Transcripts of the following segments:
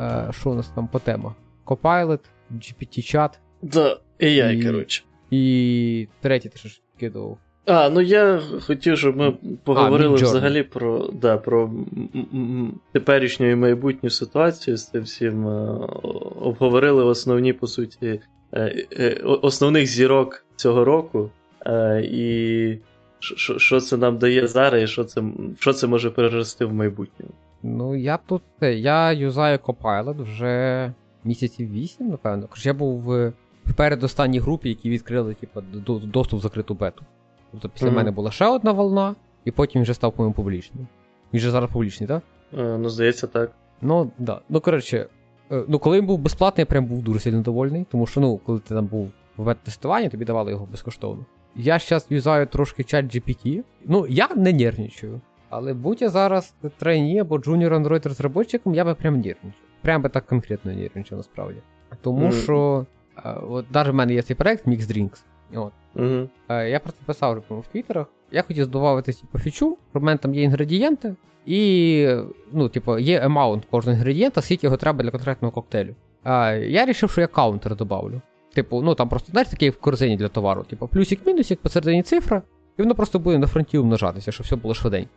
Е, Що у нас там по темах? Copilot, GPT-чат. Да, AI, І- коротше. І третє, ти ж кидав. А, ну я хотів, щоб ми поговорили Midjourney. взагалі про, да, про теперішню і майбутню ситуацію з цим всім. е, Обговорили основні, по суті, е, основних зірок цього року. І що- що це нам дає зараз, і що це, що це може перерости в майбутньому. Ну, я тут. Я юзаю Copilot вже місяців 8, напевно. Короче, я був в, передостанній групі, які відкрили, типу, доступ в закриту бету. Тобто після Мгм. мене була ще одна волна, і потім вже став, по-моєму, публічним. Він же зараз публічний, так? Е, Ну, здається, так. Ну, да. Ну, коротше, е, ну коли він був безплатний, я прям був дуже сильно довольний, тому що, ну, коли ти там був в веб-тестуванні, тобі давали його безкоштовно. Я зараз юзаю трошки чат GPT. Ну, я не нервничаю. Але будь я зараз trainee або junior Android розробником, я би прям нервничав. Прям би так конкретно нервничав насправді. Тому Мгм. що, от навіть в мене є цей проект Mix Drinks. От. Е, Я просто писав вже в твіттерах. Я хотів додати типу, фічу, про мене там є інгредієнти, і ну, типу, є amount кожного інгредієнта, скільки його треба для конкретного коктейлю. А, я вирішив, що я counter додавлю. Типу, ну там просто знаєш такий в корзині для товару, типу, плюсик-мінусик, посередині цифра, і воно просто буде на фронті умножатися, щоб все було швиденько.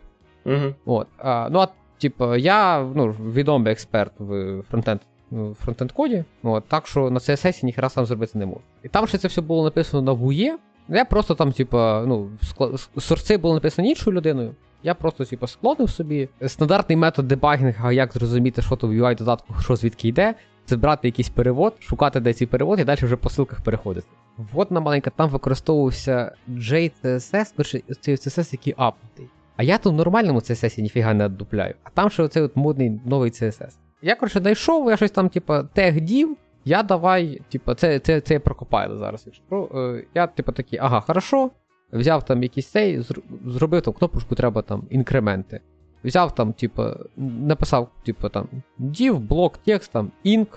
Угу. От. А, ну, а типу, я ну, відомий експерт в фронтенд. В фронтенд коді, от, так що на CSS ніхера сам зробити не можу. І там ще це все було написано на Vue, я просто там, типа, ну, сорці були написані іншою людиною. Я просто, типа, склонив собі. Стандартний метод дебагінга, як зрозуміти, що то в UI додатку, що звідки йде, це брати якийсь перевод, шукати де цей перевод і далі вже по ссылках переходити. Вводна маленька, там використовувався JCSS, CSS, який апнутий. А я тут в нормальному CSS ніфіга не отдупляю. А там ще оцей от модний новий CSS. Я, коротше, знайшов, я щось там, типа, тег дів, я давай, типа, це, це, це я про Copilot зараз. Е, я, типа, такий, ага, хорошо. Взяв там якийсь цей, зробив там кнопочку, треба там інкременти. Взяв там, типа, написав, типа там div, блок, текст, там, inc,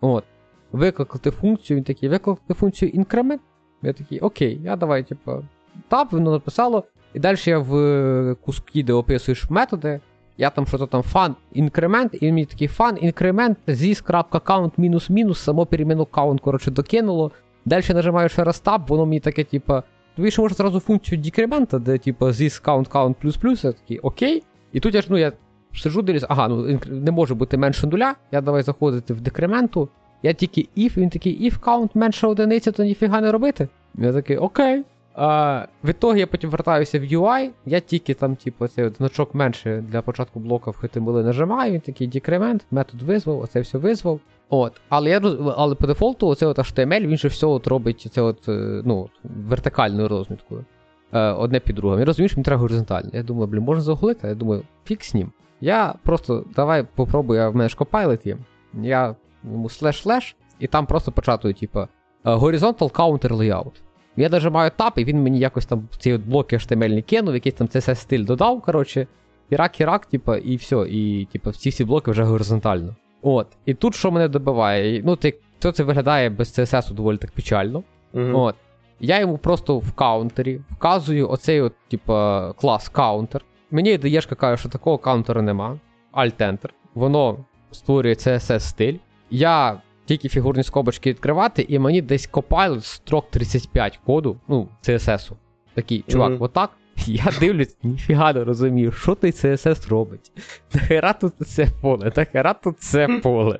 от. Викликати функцію, він такий, викликати функцію increment. Я такий, окей, я давай, типа, tab, воно написало. І далі я в е, куски, де описуєш методи, я там що-то там fun increment, і мені такий fun increment this.count мінус мінус, само переміну count, коротше, докинуло. Далі нажимаю ще раз tab, воно мені таке, типа, тобі ще може зразу функцію декремента, де типа this count count плюс плюс, я такий, окей. І тут я ж, ну, я сижу, дивлюсь, ага, ну не може бути менше нуля, я давай заходити в декременту. Я тільки if, він такий if count менше одиниці, то ніфіга не робити. Я такий, окей. А, в ітогі я потім вертаюся в UI, я тільки там, типу, цей значок менше для початку блока в HTML нажимаю, він такий декремент, метод визвав, оце все визвав. От. Але я але по дефолту, оце от HTML, він же все от робить це от, е, ну, вертикальною розміткою. Е, одне під другим. Я розумію, що мені треба горизонтально. Я думаю, блін, можна загуглити, а я думаю, фік з ним. Я просто давай попробую, я в мене ж Copilot є. Я йому слеш-слеш, і там просто початую, типу, horizontal counter layout. Я нажимаю тап, і він мені якось там ці от блоки HTML кинув, якийсь там CSS стиль додав, коротше, хірак-хірак, типа, і все, і типа, всі всі блоки вже горизонтально. От. І тут що мене добиває? Ну, ти, то це виглядає без CSS доволі так печально. Угу. От. Я йому просто в counter-і вказую оцей от, типа, клас counter. Мені ідеєшка каже, що такого counter -а нема. Alt-Enter. Воно створює CSS стиль. Я тільки фігурні скобочки відкривати, і мені десь Copilot строк 35 коду, ну, CSS-у. Такий, чувак, Мгм. отак. Я дивлюсь, ніфіга не розумію, що той CSS робить. Нахера тут це поле, нахера тут це поле.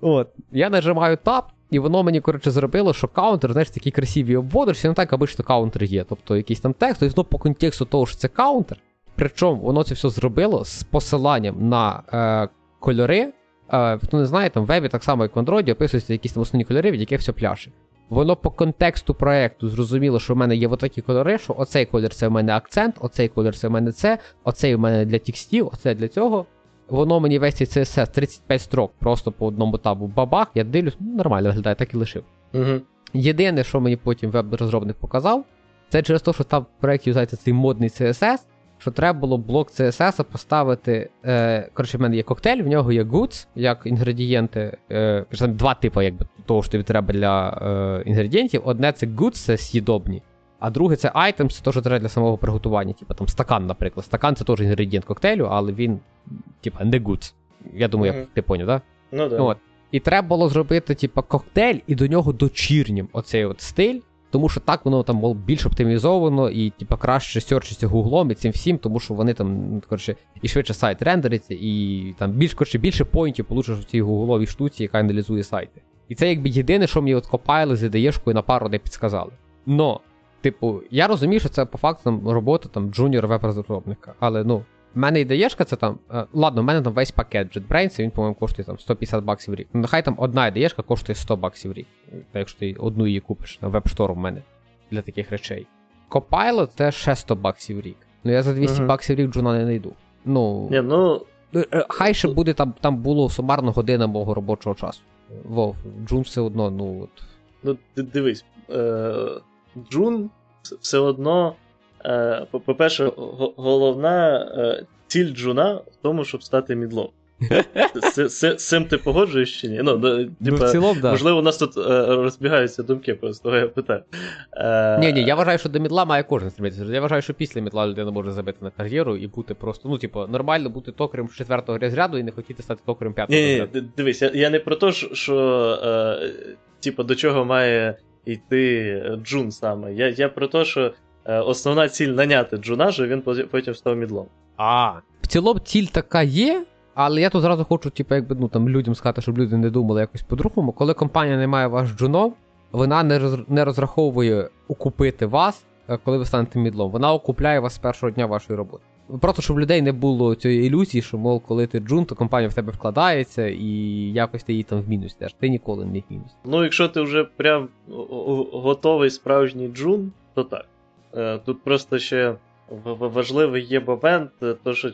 От, я нажимаю Tab, і воно мені, коротше, зробило, що counter, знаєш, такі красиві обводи, що не так, аби що counter є. Тобто якийсь там текст, тобто воно по контексту того, що це counter. Причому воно це все зробило з посиланням на е, кольори. Е, хто не знає, там в вебі так само, як в Android, описуються якісь там основні кольори, від яких все пляше. Воно по контексту проекту зрозуміло, що в мене є отакі кольори, що оцей колір це в мене акцент, оцей колір це в мене це, оцей в мене для текстів, оце для цього. Воно мені весь цей CSS 35 строк просто по одному табу бабах, я дивлюсь, ну, нормально виглядає, так і лишив. Угу. Єдине, що мені потім веб-розробник показав, це через те, що там в проєкті юзається цей модний CSS, що треба було блок CSS поставити. Е, коротше, в мене є коктейль, в нього є goods, як інгредієнти. Е, там два типи якби, того, що тобі треба для е, інгредієнтів. Одне це goods, це з'їдобні, а друге це items, це теж треба для самого приготування. Типу там стакан, наприклад. Стакан це теж інгредієнт коктейлю, але він, типа, не goods. Я думаю, Мгм. я, ти поняв, так? Ну, да. От. І треба було зробити, типу, коктейль і до нього дочірнім оцей от стиль. Тому що так воно там було більш оптимізовано і типу, краще серчиться гуглом і цим всім, тому що вони там, ну, коротше, і швидше сайт рендериться, і там більш коротше, більше поінтів получиш в цій гугловій штуці, яка аналізує сайти. І це якби єдине, що мені от Copilot з ідеєшкою на пару не підсказали. Но, типу, я розумію, що це по факту робота там junior веб-розробника. Але ну, в мене ідеєшка це там. Е, ладно, в мене там весь пакет JetBrains, він, по-моєму, коштує там 150 баксів в рік. Ну, нехай там одна ідеєшка коштує 100 баксів в рік. Якщо ти одну її купиш на WebStorm в мене для таких речей. Copilot це ще 100 баксів в рік. Ну я за 200 Мгм. баксів в рік джуна не знайду. Ну, Ні, ну, е, е, хай ще буде там, там було сумарно година мого робочого часу. Вов, джун все одно, ну от. ну дивись, е, Джун все одно, по-перше, головна е, ціль Джуна в тому, щоб стати мідлом. З- цим ти погоджуєш чи ні? Ну, Ну, в типа, да. Можливо, у нас тут е, розбігаються думки, просто я питаю. Е, Ні, ні, я вважаю, що до мідла має кожен стремитися. Я вважаю, що після мідла людина може забити на кар'єру і бути просто, ну, типу, нормально бути токарем четвертого розряду і не хотіти стати токарем п'ятого Ні, ні, дивись, я, я не про те, що, е, типу, до чого має йти Джун саме. Я, я про те, що е, основна ціль наняти Джуна, що він потім став мідлом. А. В цілому ціль така є, але я тут зразу хочу, типу, якби ну там людям сказати, щоб люди не думали якось по-другому. Коли компанія не має ваш джунов, вона не роз, не розраховує окупити вас, е, коли ви станете мідлом. Вона окупляє вас з першого дня вашої роботи. Просто щоб людей не було цієї ілюзії, що, мов, коли ти джун, то компанія в тебе вкладається і якось ти її там в мінус теж. Ти ніколи не в мінус. Ну, якщо ти вже прям готовий справжній Джун, то так. Е, Тут просто ще важливий є момент, е, то що.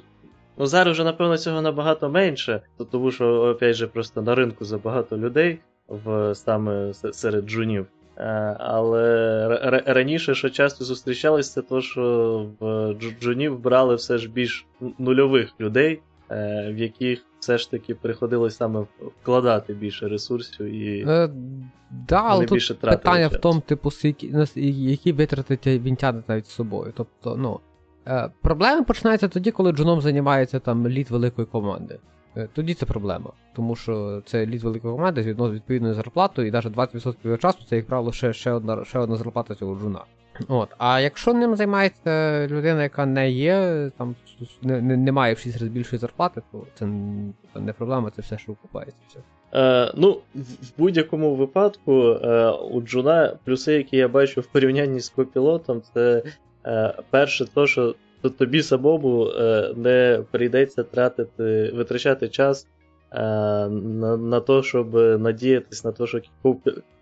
Ну, зараз вже, напевно, цього набагато менше, то- тому що, опять же, просто на ринку забагато людей в саме серед джунів. Е, Але раніше, що часто зустрічалось, це то, що в джунів брали все ж більш нульових людей, в яких все ж таки приходилось саме вкладати більше ресурсів і Е, да, але тут більше тратили. питання в тому, типу, скільки- які витрати він тягне навіть з собою. Тобто, ну. Е, проблеми починаються тоді, коли джуном займається там лід великої команди. Е, тоді це проблема. Тому що це лід великої команди з відповідною зарплатою, і навіть 20% його часу це, як правило, ще, ще, одна, ще одна зарплата цього джуна. От. А якщо ним займається людина, яка не є, там не, не, має в 6 разів більшої зарплати, то це не проблема, це все, що окупається. Все. Е, ну, в будь-якому випадку е, у Джуна плюси, які я бачу в порівнянні з копілотом, це е, перше, то, що то тобі самому е, не прийдеться тратити, витрачати час е, на, на те, щоб надіятись на те, що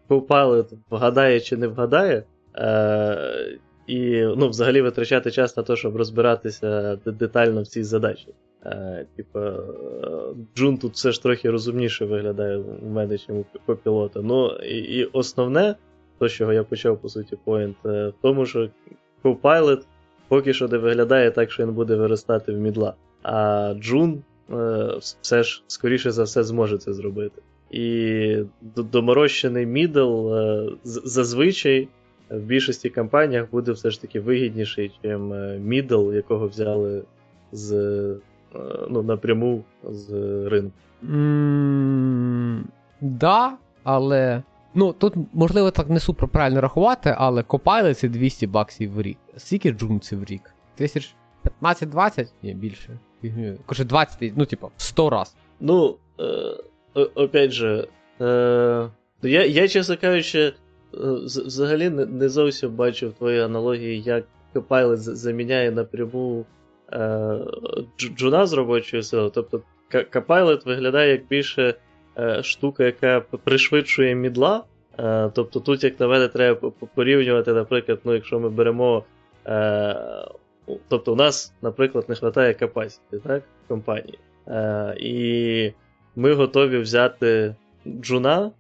Copilot вгадає чи не вгадає. Е, і ну, взагалі витрачати час на те, щоб розбиратися детально в цій задачі. Е, е, Джун тут все ж трохи розумніше виглядає у мене, ніж у копілота. Ну, і, і основне, то, з чого я почав, по суті, поінт, е, в тому, що Copilot поки що не виглядає так, що він буде виростати в мідла. А Джун все ж, скоріше за все, зможе це зробити. І доморощений мідл зазвичай в більшості компаніях буде все ж таки вигідніший, ніж мідл, якого взяли з, е, ну, напряму з ринку. М, Да, але. Ну, тут, можливо, так не супер правильно рахувати, але Copilot це 200 баксів в рік. Скільки джун це в рік? Тисяч 15-20? Ні, більше. Короче, 20, ну, типа, 100 раз. Ну, е, опять же, е, я, я, чесно кажучи, е, взагалі не, зовсім бачив твої аналогії, як Copilot заміняє напряму е, джуна з робочою силою. Тобто Copilot виглядає як більше е, штука, яка пришвидшує мідла. Е, тобто тут, як на мене, треба порівнювати, наприклад, ну, якщо ми беремо. Е, тобто, у нас, наприклад, не вистачає capacity, так, компанії. Е, і ми готові взяти джуна,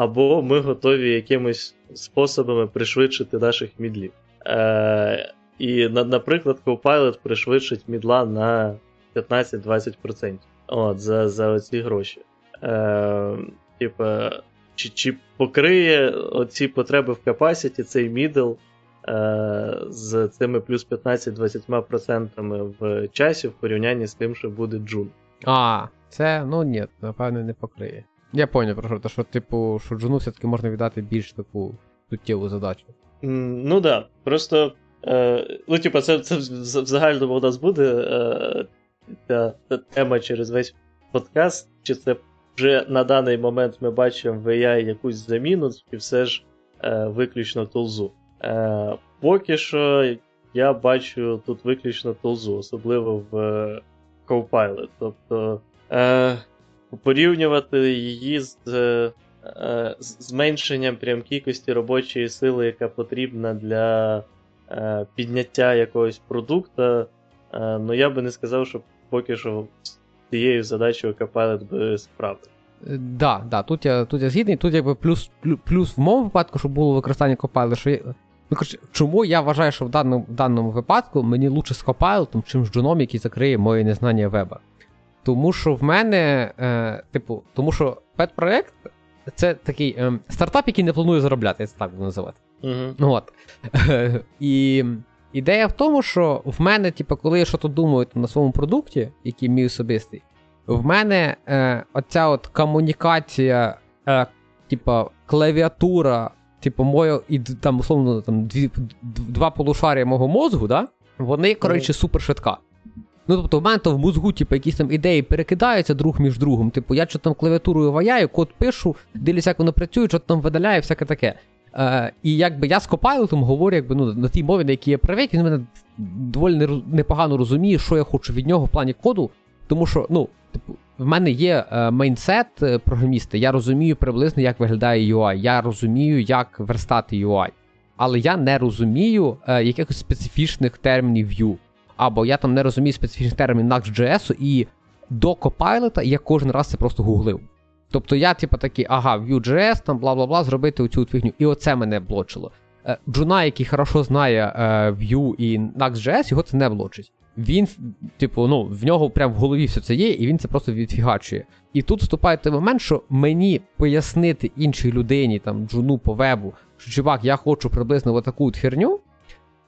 або ми готові якимось способами пришвидшити наших мідлів. Е, і, на, наприклад, Copilot пришвидшить мідла на 15-20% От, за, за оці гроші. Е, типа, чи, чи покриє оці потреби в capacity цей мідл е, з цими плюс 15-20% в часі в порівнянні з тим, що буде джун. А, Це, ну ні, напевно, не покриє. Я поняв про що, що, типу, що джуну все-таки можна віддати більш таку суттєву задачу. Ну так. Да. Просто. Е, ну, типу, це це в загальному у нас буде е, та, та тема через весь подкаст, чи це вже на даний момент ми бачимо в AI якусь заміну, чи все ж е, виключно тулзу. Е, Поки що я бачу тут виключно тулзу, особливо в е, Copilot. Тобто е, порівнювати її з е, зменшенням прям кількості робочої сили, яка потрібна для е, підняття якогось продукту, е, ну я би не сказав, що поки що цією задачею Copilot би справив. Е, да, да, тут я тут я згідний, тут якби плюс плюс в моєму випадку, щоб було використання Copilot, що я, ну, коротше, чому я вважаю, що в даному в даному випадку мені лучше з Copilot, чим з джуном, який закриє моє незнання веба. Тому що в мене, е, типу, тому що пет-проект це такий е, стартап, який не планує заробляти, я це так буду називати. Uh-huh. От. І ідея в тому, що в мене, типу, коли я щось думаю на своєму продукті, який мій особистий, в мене е, оця от комунікація, е, типу, клавіатура, типу, моє, і там, условно, там, дві, два полушарія мого мозгу, да? вони, коротше, супер швидка. Ну, тобто, в мене то в мозгу, типу, якісь там ідеї перекидаються друг між другом. Типу, я що там клавіатурою ваяю, код пишу, дивлюся, як воно працює, що там видаляє, всяке таке. Е, І якби я з Copilot говорю, якби ну, на тій мові, на якій я привик, він мене доволі непогано розуміє, що я хочу від нього в плані коду. Тому що, ну, типу, в мене є е, мейнсет е, програміста, я розумію приблизно, як виглядає UI, я розумію, як верстати UI. Але я не розумію е, якихось специфічних термінів Vue. Або я там не розумію специфічних термінів Next.js, і до Copilot я кожен раз це просто гуглив. Тобто я, типу, такий, ага, Vue.js, там бла бла бла, зробити оцю фігню. І оце мене блочило. Е, Джуна, який хорошо знає е, Vue і Next.js, його це не блочить. Він, типу, ну, в нього прям в голові все це є, і він це просто відфігачує. І тут вступає той момент, що мені пояснити іншій людині, там, джуну по вебу, що чувак, я хочу приблизно отаку от херню.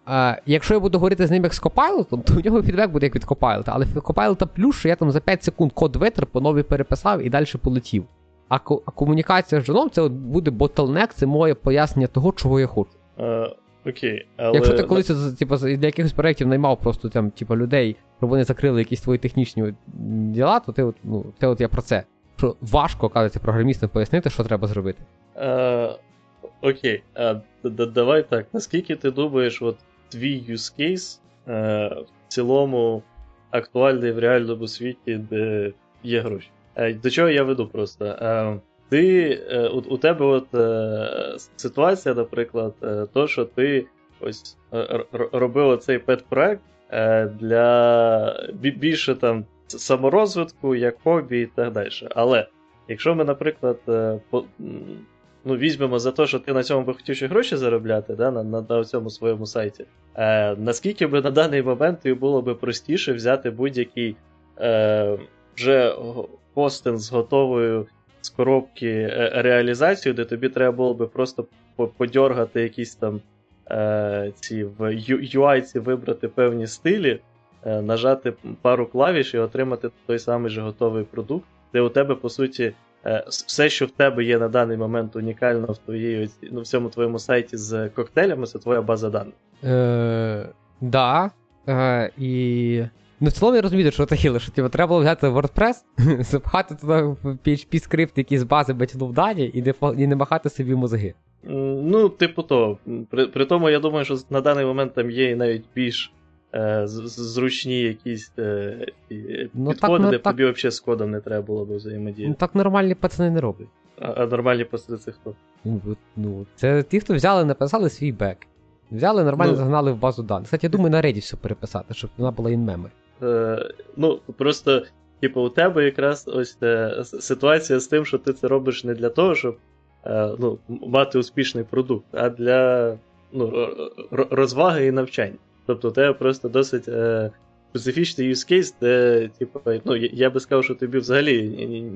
А, Якщо я буду говорити з ним як з Copilot, то у нього фідбек буде як від Copilot, але Copilot плюс, що я там за 5 секунд код витер, по нові переписав і далі полетів. А а комунікація з жоном це буде ботлнек, це моє пояснення того, чого я хочу. Uh, окей. Але... Якщо ти колись типу, для якихось проєктів наймав просто там, типу, людей, щоб вони закрили якісь твої технічні діла, то ти от, ну, ти от я про це. Що важко кажеться програмістам пояснити, що треба зробити. Uh, окей. Uh, давай так. Наскільки ти думаєш, от твій use case е, в цілому актуальний в реальному світі, де є гроші. Е, до чого я веду просто? Е, ти, у, у тебе от ситуація, наприклад, то, що ти ось робив цей пет-проект для більше там саморозвитку, як хобі і так далі. Але якщо ми, наприклад, ну, візьмемо за те, що ти на цьому би хотів ще гроші заробляти да, на на, на цьому своєму сайті. Е, Наскільки би на даний момент було би простіше взяти будь-який е, вже хостинг з готовою з коробки е, реалізацію, де тобі треба було би просто подьоргати якісь там е, ці в UI вибрати певні стилі, е, нажати пару клавіш і отримати той самий же готовий продукт, де у тебе, по суті, все, що в тебе є на даний момент унікально в твоїй, ну, в цьому твоєму сайті з коктейлями, це твоя база даних. Е, Да. Е, І. Ну, в цілому я розумію, що таке, що типу, треба було взяти WordPress, запхати туди в PHP скрипт, який з бази бетінув дані, і не і не махати собі мозги. Ну, типу то. При, при тому, я думаю, що на даний момент там є навіть більш е, зручні якісь е, ну, підходи, так, де так... тобі взагалі з кодом не треба було б взаємодіяти. Ну так нормальні пацани не роблять. А, а нормальні пацани це хто? Ну, ну, Це ті, хто взяли написали свій бек. Взяли, нормально ну, загнали в базу даних. Кстати, я думаю, на Reddit все переписати, щоб вона була інмеми. Е, Ну, просто, типу, у тебе якраз ось е, ситуація з тим, що ти це робиш не для того, щоб е, ну, мати успішний продукт, а для ну, розваги і навчання. Тобто, у тебе просто досить е, специфічний use case, де, типу, ну, я би сказав, що тобі взагалі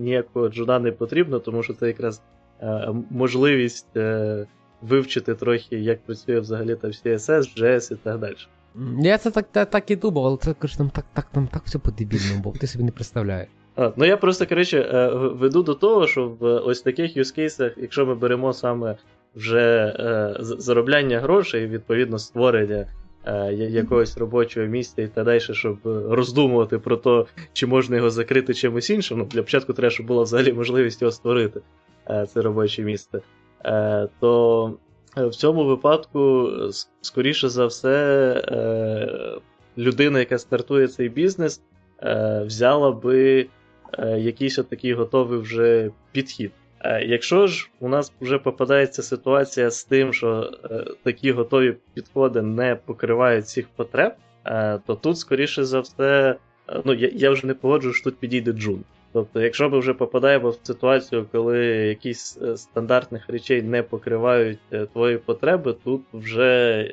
ніякого джуна не потрібно, тому що це якраз е, можливість е, вивчити трохи, як працює взагалі там CSS, JS і так далі. Я це так так, так і думав, але це кажу, там так так, там так все по-дебільному, бо ти собі не представляєш. А, ну я просто, коротше, е, веду до того, що в ось таких юзкейсах, якщо ми беремо саме вже е, заробляння грошей, відповідно, створення якогось робочого місця і так далі, щоб роздумувати про те, чи можна його закрити чимось іншим. Ну, Для початку треба, щоб була взагалі можливість його створити, е, це робоче місце. Е, то в цьому випадку, скоріше за все, е, людина, яка стартує цей бізнес, е, взяла би е, якийсь такий готовий вже підхід. Якщо ж у нас вже попадається ситуація з тим, що такі готові підходи не покривають всіх потреб, то тут, скоріше за все, ну я я вже не погоджую, що тут підійде джун. Тобто, якщо ми вже попадаємо в ситуацію, коли якісь стандартних речей не покривають твої потреби, тут вже,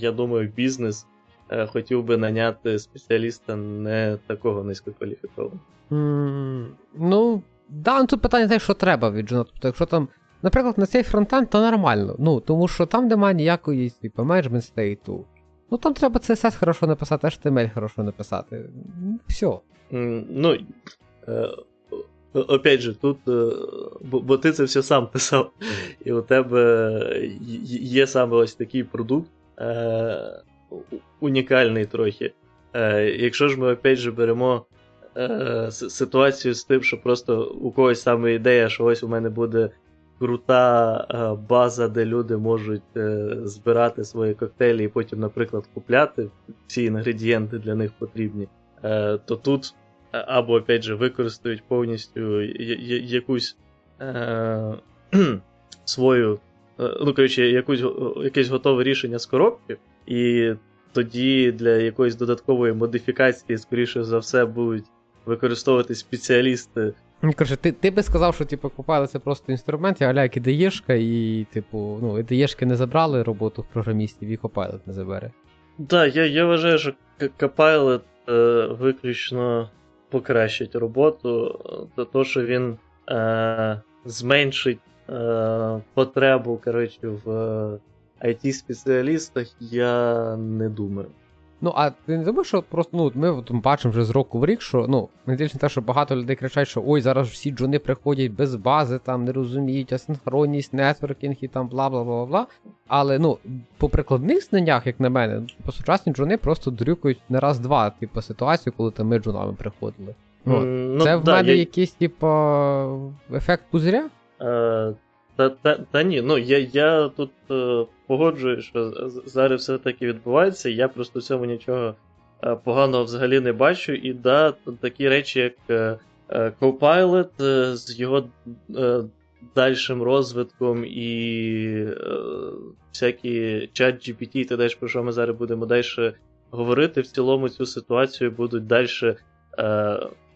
я думаю, бізнес Е, хотів би наняти спеціаліста не такого низькокваліфікованого. Mm, ну, да, ну тут питання те, що треба від Джуна. Тобто, якщо там, наприклад, на цей фронтенд, то нормально. Ну, тому що там немає ніякої типу, менеджмент стейту. Ну там треба CSS хорошо написати, HTML хорошо написати. Все. Ну, е, Опять же, тут, е, бо, ти це все сам писав, і у тебе є саме ось такий продукт, унікальний трохи. Е, Якщо ж ми опять же беремо е, ситуацію з тим, що просто у когось саме ідея, що ось у мене буде крута е, база, де люди можуть е, збирати свої коктейлі і потім, наприклад, купляти ці інгредієнти для них потрібні, то тут або опять же використають повністю якусь свою. Ну, коротше, якусь, якесь готове рішення з коробки, і тоді для якоїсь додаткової модифікації, скоріше за все, будуть використовувати спеціалісти. Коротше, ти ти би сказав, що типу, Copilot це просто інструмент, я галяк ідеєшка, і, типу, ну, ідеєшки не забрали роботу в програмістів, і Copilot не забере. Так, да, я я вважаю, що Copilot е, виключно покращить роботу, то, то що він е, зменшить е, потребу коротше, в IT-спеціалістах я не думаю. Ну, а ти не думаєш, що просто ну, ми бачимо вже з року в рік, що ну, не дивлячись на те, що багато людей кричать, що ой, зараз всі джуни приходять без бази, там не розуміють асинхронність, нетворкінг і там бла бла бла бла. Але ну, по прикладних знаннях, як на мене, по сучасні джуни просто дрюкають не раз-два, типу, ситуацію, коли там ми джунами приходили. Mm, ну, Це в да, мене я... якийсь, типу, ефект пузиря? Е, та та, та ні, ну я я тут е, погоджую, що зараз все таки відбувається, я просто в цьому нічого е, поганого взагалі не бачу. І да, такі речі, як е, е Copilot е, з його е, дальшим розвитком і всякі чат GPT і те, про що ми зараз будемо далі говорити, в цілому цю ситуацію будуть далі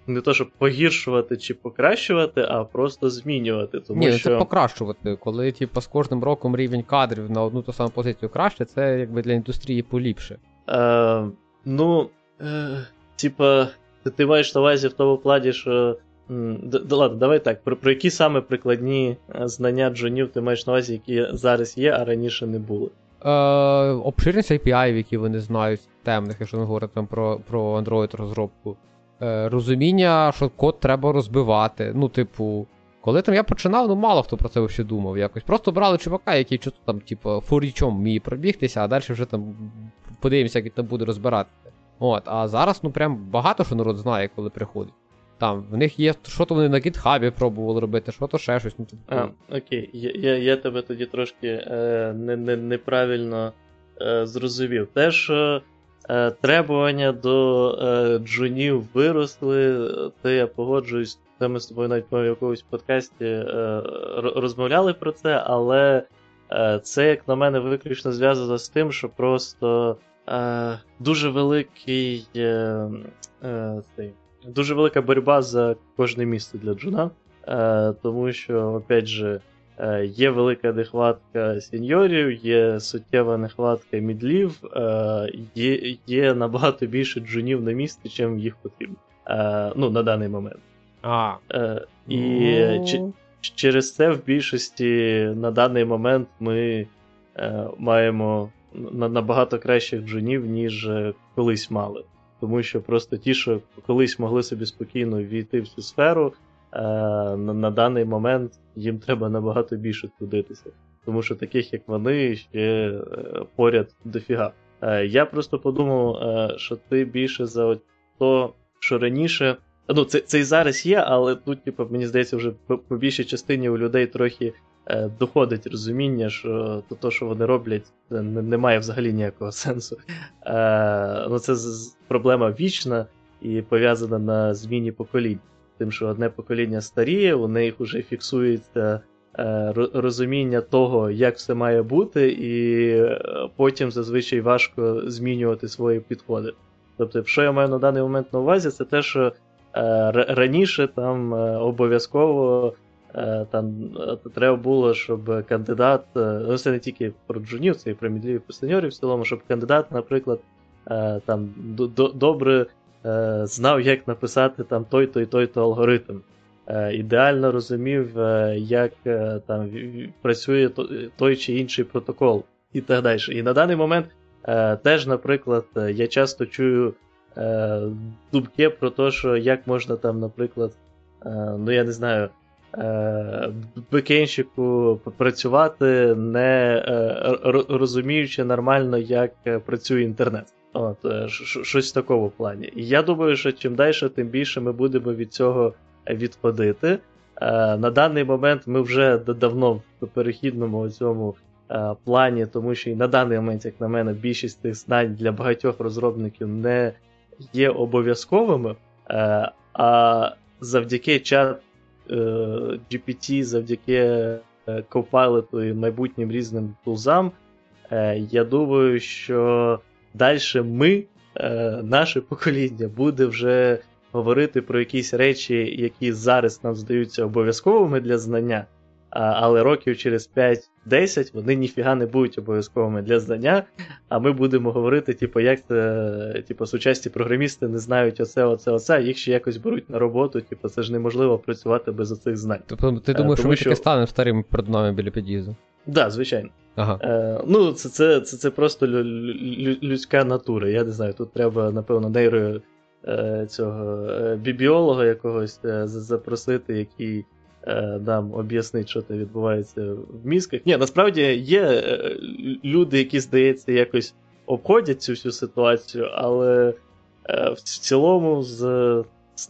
не то, щоб погіршувати чи покращувати, а просто змінювати. Тому Ні, що... це покращувати. Коли типу, з кожним роком рівень кадрів на одну ту саму позицію краще, це якби для індустрії поліпше. Е, Ну, е, типа, ти маєш на увазі в тому плані, що. Д, д, ладно, давай так. Про, про які саме прикладні е, знання джунів ти маєш на увазі, які зараз є, а раніше не були? Е, Обширність API, які вони знають, темних, якщо ми говоримо про про Android розробку розуміння, що код треба розбивати. Ну, типу, коли там я починав, ну мало хто про це ще думав якось. Просто брали чувака, який чого там, типу, фурічом вміє пробігтися, а далі вже там подивимося, як там буде розбирати. От, А зараз, ну прям багато що народ знає, коли приходить. Там, в них є, що то вони на гітхабі пробували робити, що то ще щось. Ну, типу. А, Окей, я я, я тебе тоді трошки е, не, не, неправильно е, зрозумів. Те, що Е, требування до е, джунів виросли, то я погоджуюсь, це ми з тобою навіть в якомусь подкасті е, розмовляли про це, але це, як на мене, виключно зв'язано з тим, що просто дуже великий. Дуже велика боротьба за кожне місце для джуна. Тому що, опять же, Е, є велика нехватка сеньорів, є суттєва нехватка мідлів, е, є є набагато більше джунів на місці, чим їх потрібно. Е, ну, на даний момент. А. І ну... через це в більшості на даний момент ми маємо набагато кращих джунів, ніж колись мали. тому що просто ті, що колись могли собі спокійно війти в цю сферу, е, на, на даний момент їм треба набагато більше трудитися. Тому що таких, як вони, ще е, поряд дофіга. Е, я просто подумав, е, що ти більше за то, що раніше. Ну, це це і зараз є, але тут, типу, мені здається, вже по більшій частині у людей трохи е, доходить розуміння, що то, то, що вони роблять, це не, не має взагалі ніякого сенсу. Е, ну, Це з, проблема вічна і пов'язана на зміні поколінь. Тим, що одне покоління старіє, у них вже фіксується е, розуміння того, як все має бути, і е, потім зазвичай важко змінювати свої підходи. Тобто, що я маю на даний момент на увазі, це те, що е, раніше там обов'язково там треба було, щоб кандидат, ну це не тільки про джунів, це і про мідліві пустиньорів в цілому, щоб кандидат, наприклад, там добре знав, як написати там той-то і той-то алгоритм. Ідеально розумів, як там працює той чи інший протокол і так далі. І на даний момент Е, теж, наприклад, я часто чую е, думки про те, що як можна там, наприклад, е, ну я не знаю, бекенщику працювати, не розуміючи нормально, як працює інтернет. От, Щось в такому плані. І я думаю, що чим далі, тим більше ми будемо від цього відходити. На даний момент ми вже давно в перехідному цьому Е, плані, тому що і на даний момент, як на мене, більшість тих знань для багатьох розробників не є обов'язковими. Е, а завдяки чат е, GPT, завдяки Copilot і майбутнім різним тулзам, я думаю, що далі ми, наше покоління, буде вже говорити про якісь речі, які зараз нам здаються обов'язковими для знання але років через 5-10 вони ніфіга не будуть обов'язковими для знання. А ми будемо говорити, типу, як це, типу, сучасні програмісти не знають оце, оце, оце, їх ще якось беруть на роботу, типу, це ж неможливо працювати без оцих знань. Тобто ти думаєш, що ми таки станемо старими перед біля під'їзду? Так, да, звичайно. Ага. Е, Ну, це це, це, це просто лю, лю, людська натура. Я не знаю, тут треба, напевно, нейро е, цього е, бібіолога якогось е, запросити, який Е, нам об'яснить, що там відбувається в мізках. Ні, насправді є е, люди, які, здається, якось обходять цю всю ситуацію, але е, в цілому з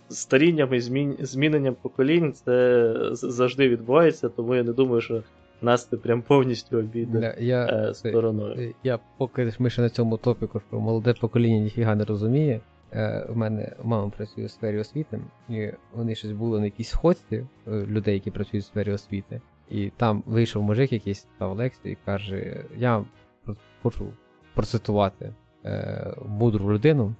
старінням і зміненням поколінь це завжди відбувається, тому я не думаю, що нас це прям повністю обійде я, стороною. Я поки ми ще на цьому топіку, що молоде покоління ніфіга не розуміє. Е, в мене мама працює в сфері освіти, і вони щось були на якійсь сходці е, людей, які працюють в сфері освіти. І там вийшов мужик якийсь став лекцію і каже: Я хочу процитувати е, мудру людину.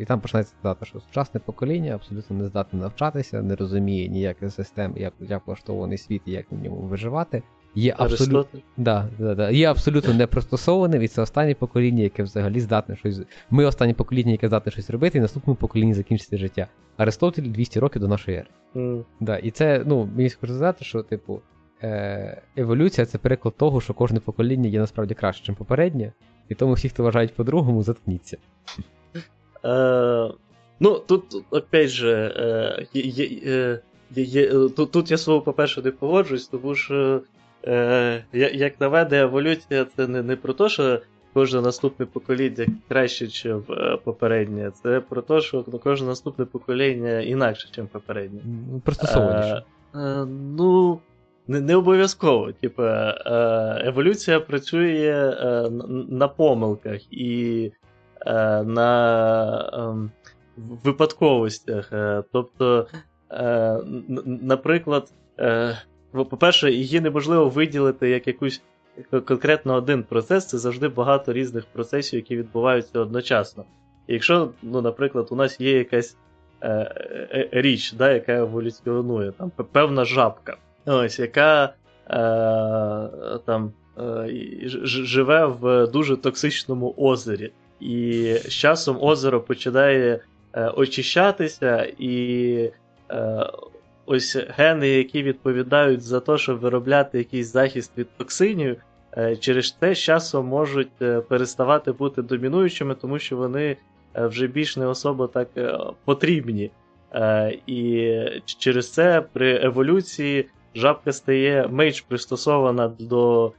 І там починається цитата, що сучасне покоління абсолютно не здатне навчатися, не розуміє ніяких систем, як як влаштований світ і як в ньому виживати є абсолютно да, да, да, є абсолютно непристосованим, і це останнє покоління, яке взагалі здатне щось. Ми останнє покоління, яке здатне щось робити, і наступному поколінні закінчиться життя. Аристотель 200 років до нашої ери. Mm. Да, І це, ну, мені хочу сказати, що, типу, е- еволюція це переклад того, що кожне покоління є насправді краще, ніж попереднє, і тому всі, хто вважають по-другому, заткніться. Е, Ну, тут, опять же, е, є, тут, тут я слово, по-перше, не погоджуюсь, тому що е, як на мене, еволюція це не не про те, що кожне наступне покоління краще, ніж е, попереднє. Це про те, що кожне наступне покоління інакше, ніж попереднє. Пристосованіше. Е, е, ну. Не не обов'язково. Типу, е, еволюція працює е, на помилках і на ем, випадковостях. Тобто, наприклад, по-перше, її неможливо виділити як якусь конкретно один процес, це завжди багато різних процесів, які відбуваються одночасно. І якщо, ну, наприклад, у нас є якась е, е, річ, да, яка еволюціонує, там, певна жабка, ось, яка е, там, е, живе в дуже токсичному озері. І з часом озеро починає е, очищатися, і е, ось гени, які відповідають за те, щоб виробляти якийсь захист від токсинів, е, через те з часом можуть е, переставати бути домінуючими, тому що вони вже більш не особо так потрібні. І через це при еволюції жабка стає менш пристосована до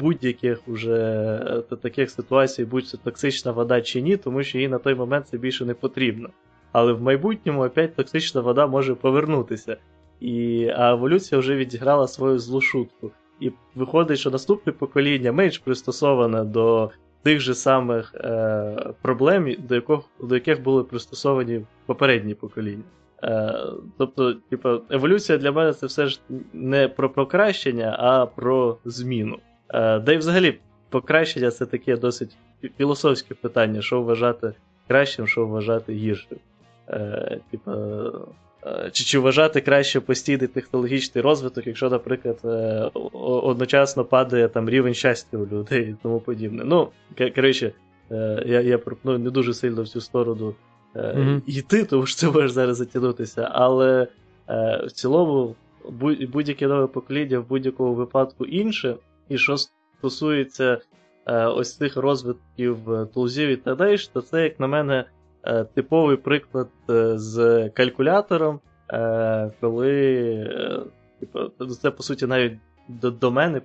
будь-яких уже таких ситуацій, будь це токсична вода чи ні, тому що їй на той момент це більше не потрібно. Але в майбутньому опять токсична вода може повернутися. І, А еволюція вже відіграла свою злу шутку. І виходить, що наступне покоління менш пристосоване до тих же самих е, проблем, до яких, до яких були пристосовані попередні покоління. Е, Тобто, типу, еволюція для мене це все ж не про покращення, а про зміну. Е, Да й взагалі покращення це таке досить філософське питання, що вважати кращим, що вважати гіршим. Е, Типу, Е, чи чи вважати краще постійний технологічний розвиток, якщо, наприклад, е, одночасно падає там рівень щастя у людей і тому подібне. Ну, коротше, е, я я пропоную не дуже сильно в цю сторону mm-hmm. йти, тому що це може зараз затягнутися. Але в цілому будь-яке нове покоління в будь-якому випадку інше. І що стосується ось цих розвитків тулзів і далі, то це, як на мене. Е, типовий приклад е, з калькулятором, е, коли типу, це, по суті, навіть до до мене.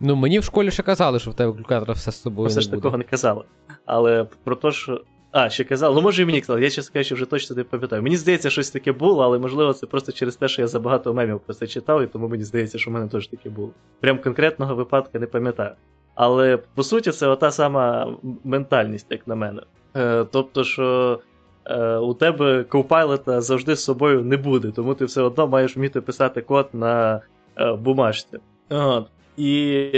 Ну, мені в школі ще казали, що в тебе калькулятор все з собою. Все ж такого не казали. Але про те, що. А, ще казали, ну може і мені казали, я чесно кажучи, вже точно не пам'ятаю. Мені здається, щось таке було, але можливо це просто через те, що я забагато мемів про це читав, і тому мені здається, що в мене теж таке було. Прям конкретного випадку не пам'ятаю. Але по суті, це ота сама ментальність, як на мене. Е, тобто, що е, у тебе Copilot завжди з собою не буде, тому ти все одно маєш вміти писати код на е, бумажці. От. І,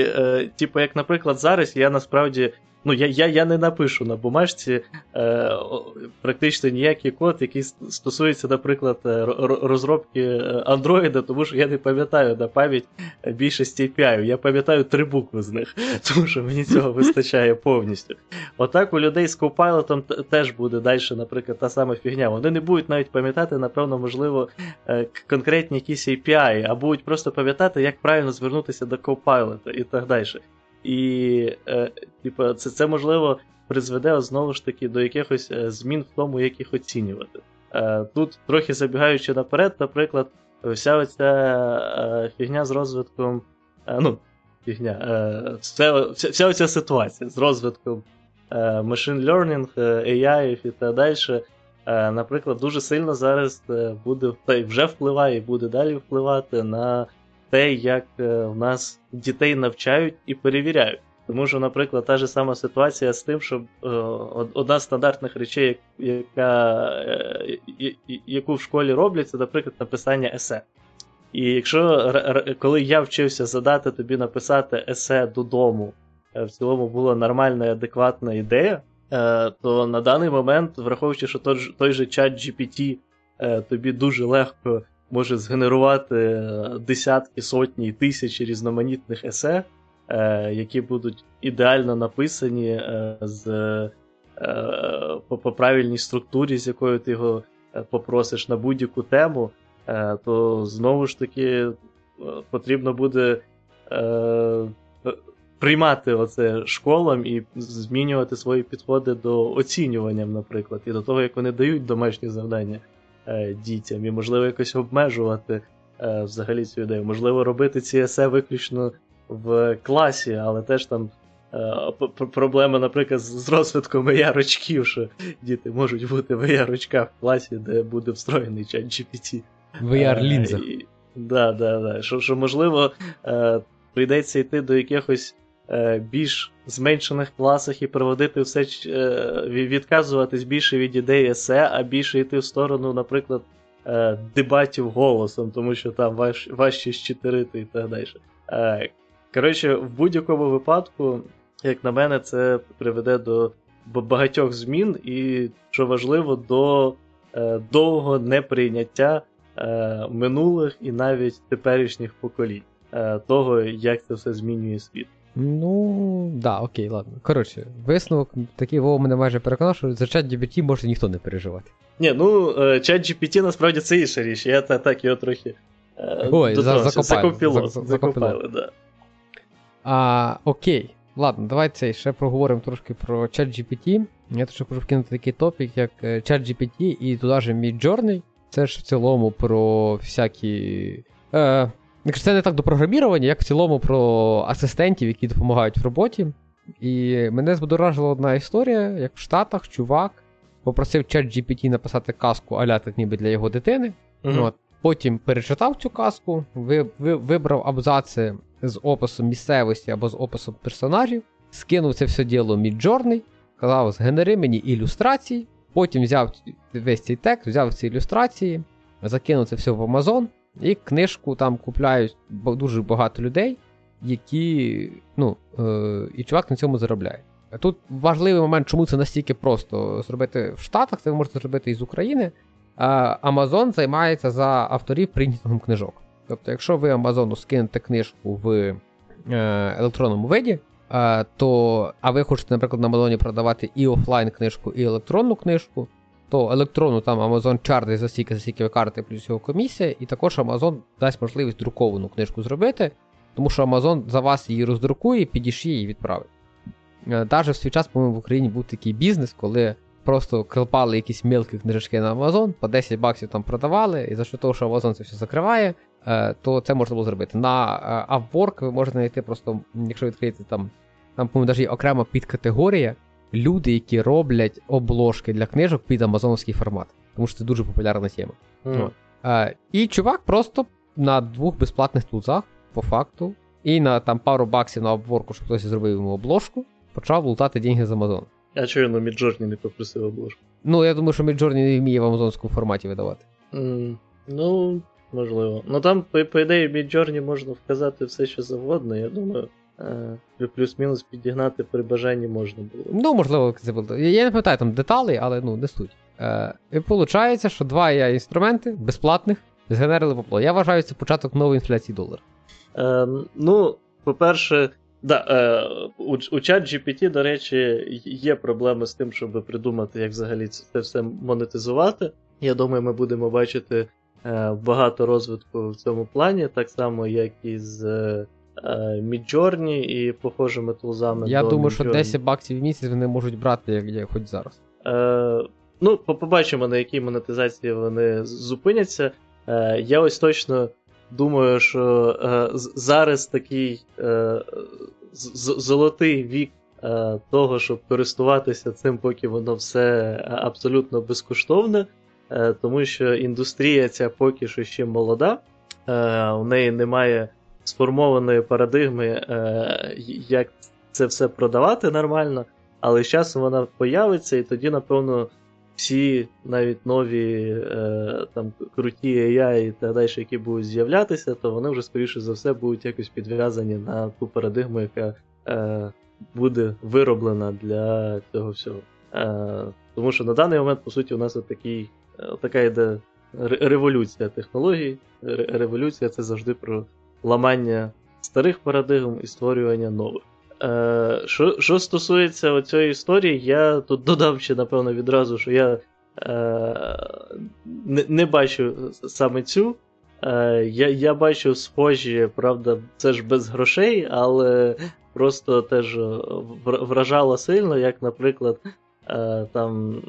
типу, як, наприклад, зараз я насправді Ну, я я, я не напишу на бумажці е, практично ніякий код, який стосується, наприклад, е, розробки Android, тому що я не пам'ятаю на пам'ять більшості API. Я пам'ятаю три букви з них, тому що мені цього вистачає повністю. Отак у людей з Copilot теж буде далі, наприклад, та сама фігня. Вони не будуть навіть пам'ятати, напевно, можливо, е, конкретні якісь API, а будуть просто пам'ятати, як правильно звернутися до Copilot і так далі. І е, типу, це це можливо призведе знову ж таки до якихось е, змін в тому, як їх оцінювати. Е, Тут, трохи забігаючи наперед, наприклад, вся оця е, фігня з розвитком. Е, ну, фігня, е, вся, вся оця ситуація з розвитком е, machine learning, AI і так далі. Наприклад, дуже сильно зараз буде та вже впливає і буде далі впливати на те, як е, в нас дітей навчають і перевіряють. Тому що, наприклад, та ж сама ситуація з тим, що е, одна з стандартних речей, яка, е, яку в школі роблять, це, наприклад, написання есе. І якщо коли я вчився задати тобі написати есе додому, в цілому була нормальна і адекватна ідея, то на даний момент, враховуючи, що той, той же чат GPT тобі дуже легко може згенерувати е, десятки, сотні тисячі різноманітних есе, е, які будуть ідеально написані е, з по, по правильній структурі, з якою ти його попросиш на будь-яку тему, то знову ж таки потрібно буде. Приймати оце школам і змінювати свої підходи до оцінювання, наприклад, і до того, як вони дають домашні завдання. Е, дітям, і, можливо, якось обмежувати е, взагалі цю ідею. Можливо, робити ці есе виключно в класі, але теж там. Е, проблема, наприклад, з розвитком VR-очків, що діти можуть бути в VR-очках в класі, де буде встроєний чат GPT. VR-лінза. Да, да, да. Що, що можливо, прийдеться йти до якихось більш зменшених класах і проводити все, е, відказуватись більше від ідеї есе, а більше йти в сторону, наприклад, е, дебатів голосом, тому що там важ, важче щитерити і так далі. Е, коротше, в будь-якому випадку, як на мене, це приведе до багатьох змін, і, що важливо, до довгого неприйняття минулих і навіть теперішніх поколінь, того, як це все змінює світ. Ну, да, окей, ладно. Коротше, висновок такий Вова мене майже переконав, що за чат GPT може ніхто не переживати. Ні, ну, е, чат GPT насправді це інша річ. Я та, так його трохи. Е, Ой. Закопіло, за, закопали, да. А, Окей. Ладно, давайте ще проговоримо трошки про чат GPT. Я теж хочу вкинути такий топік, як е, ChatGPT і туди же Midjourney. Це ж в цілому про всякі. Е, Якщо це не так до програмірування, як в цілому про асистентів, які допомагають в роботі. І мене збудоражила одна історія, як в Штатах чувак попросив ChatGPT написати казку аля так ніби для його дитини. Мгм. От. Потім перечитав цю казку, ви, ви, вибрав абзаци з описом місцевості або з описом персонажів, скинув це все діло Midjourney, сказав, згенери мені ілюстрації, потім взяв весь цей текст, взяв ці ілюстрації, закинув це все в Amazon, і книжку там купляють дуже багато людей, які. Ну, е, і чувак на цьому заробляє. Тут важливий момент, чому це настільки просто зробити в Штатах, це ви можете зробити і з України. Amazon займається за авторів принтингом книжок. Тобто, якщо ви Amazon скинете книжку в е, електронному виді, е, то, а ви хочете, наприклад, на Amazon продавати і офлайн книжку, і електронну книжку, то електронну там Amazon чарди за стільки, за стільки карти, плюс його комісія, і також Amazon дасть можливість друковану книжку зробити, тому що Amazon за вас її роздрукує, підішє і відправить. Навіть в свій час, по-моєму, в Україні був такий бізнес, коли просто клепали якісь мілкі книжечки на Amazon, по 10 баксів там продавали, і за що того, що Amazon це все закриває, е, то це можна було зробити. На е, Upwork ви можете знайти просто, якщо відкриєте там, там, по-моєму, навіть є окрема підкатегорія люди, які роблять обложки для книжок під амазоновський формат. Тому що це дуже популярна тема. От. Е, і чувак просто на двох безплатних тулзах, по факту, і на там пару баксів на обворку, щоб хтось зробив йому обложку, почав лутати деньги з Amazon. А чого на Midjourney не попросив обложку? Ну, я думаю, що Midjourney не вміє в амазонському форматі видавати. М, Ну, можливо. Ну там, по, по ідеї, Midjourney можна вказати все, що завгодно, я думаю. Е, плюс-мінус підігнати при бажанні можна було. Ну, можливо, це було. Я не пам'ятаю там деталей, але ну, не суть. Е, і виходить, що два я інструменти безплатних згенерили попло. Я вважаю, це початок нової інфляції долара. Е, ну, по-перше, да, е, у, у чат GPT, до речі, є проблеми з тим, щоб придумати, як взагалі це це все монетизувати. Я думаю, ми будемо бачити е, багато розвитку в цьому плані, так само, як і з е, Midjourney і похожими тулзами. Я до думаю, що 10 баксів в місяць вони можуть брати, як я хоч зараз. Е, ну, побачимо, на якій монетизації вони зупиняться. Е, я ось точно думаю, що е, зараз такий е, золотий вік е, того, щоб користуватися цим, поки воно все абсолютно безкоштовне, е, тому що індустрія ця поки що ще молода, е, у неї немає сформованої парадигми, е, як це все продавати нормально. Але з часом вона появиться, і тоді, напевно, всі навіть нові е, там круті AI і так далі, які будуть з'являтися, то вони вже, скоріше за все, будуть якось підв'язані на ту парадигму, яка е, буде вироблена для цього всього. Е, тому що на даний момент, по суті, у нас такий, е, така йде революція технологій. Ре- Революція це завжди про ламання старих парадигм і створювання нових. Е, що, що стосується цієї історії, я тут додав ще, напевно, відразу, що я е, не, не бачу саме цю. Е, я, я бачу схожі, правда, це ж без грошей, але просто теж вражало сильно, як, наприклад, е, там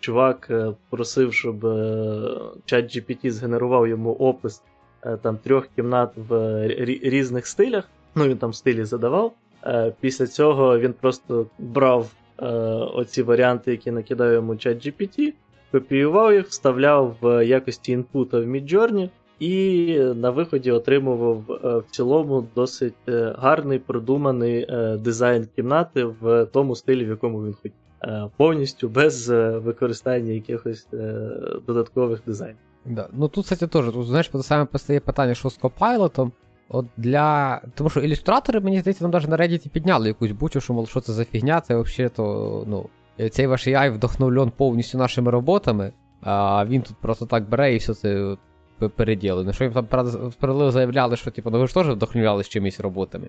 чувак е, просив, щоб е, чат GPT згенерував йому опис там трьох кімнат в різних стилях. Ну, він там стилі задавав. Е, Після цього він просто брав е, оці варіанти, які накидав йому чат GPT, копіював їх, вставляв в якості інпута в Midjourney, і на виході отримував е, в цілому досить е, гарний продуманий е, дизайн кімнати в тому стилі, в якому він хотів. Е, Повністю без е, використання якихось е, додаткових дизайнів. Да. Ну тут, кстати, теж, тут, знаєш, саме постає питання, що з Copilot, От для. Тому що ілюстратори, мені здається, там навіть на Reddit підняли якусь бучу, що мол, що це за фігня, це взагалі то, ну. Цей ваш AI вдохновлен повністю нашими роботами, а він тут просто так бере і все це п- переділить. Ну, що їм там справедливо заявляли, що типу, ну ви ж теж вдохновлялись чимось роботами.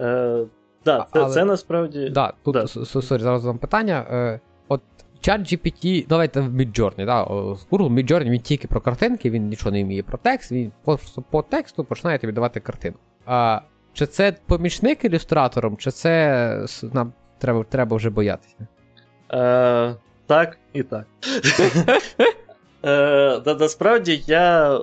Е, да, це, Але- це насправді. Да, тут, Да. сорі, зараз вам питання. Е, от чат GPT, давайте в Midjourney, да, Google Midjourney він тільки про картинки, він нічого не вміє про текст, він просто по тексту починає тобі давати картину. А, чи це помічник ілюстратором, чи це нам треба, треба вже боятися? Е, Так і так. Е, Насправді я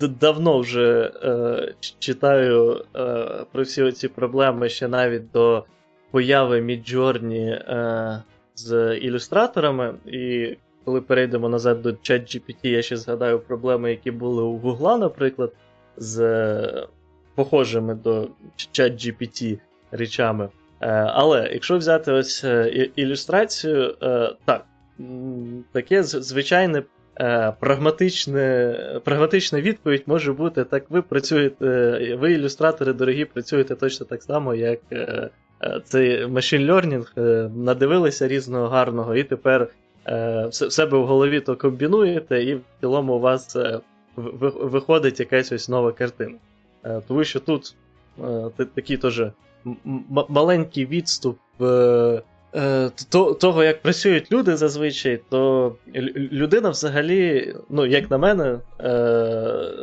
давно вже е, читаю е, про всі ці проблеми ще навіть до появи Midjourney е, з ілюстраторами. І коли перейдемо назад до ChatGPT, я ще згадаю проблеми, які були у Google, наприклад, з е, похожими до ChatGPT речами. Е, але якщо взяти ось е, ілюстрацію, так, таке звичайне прагматичне, прагматична відповідь може бути: так, ви працюєте, ви ілюстратори дорогі, працюєте точно так само, як цей machine learning, надивилися різного гарного, і тепер в себе в голові то комбінуєте, і в цілому у вас виходить якась ось нова картина. Тому що тут такий теж маленький відступ е, того, як працюють люди зазвичай, то людина взагалі, ну, як на мене, е,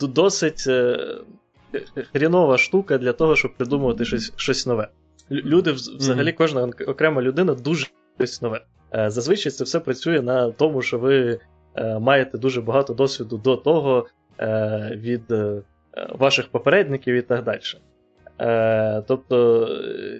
досить е, хрінова штука для того, щоб придумувати щось щось нове. Люди, взагалі, кожна окрема людина дуже щось нове. Зазвичай це все працює на тому, що ви маєте дуже багато досвіду до того від ваших попередників і так далі. Е, Тобто,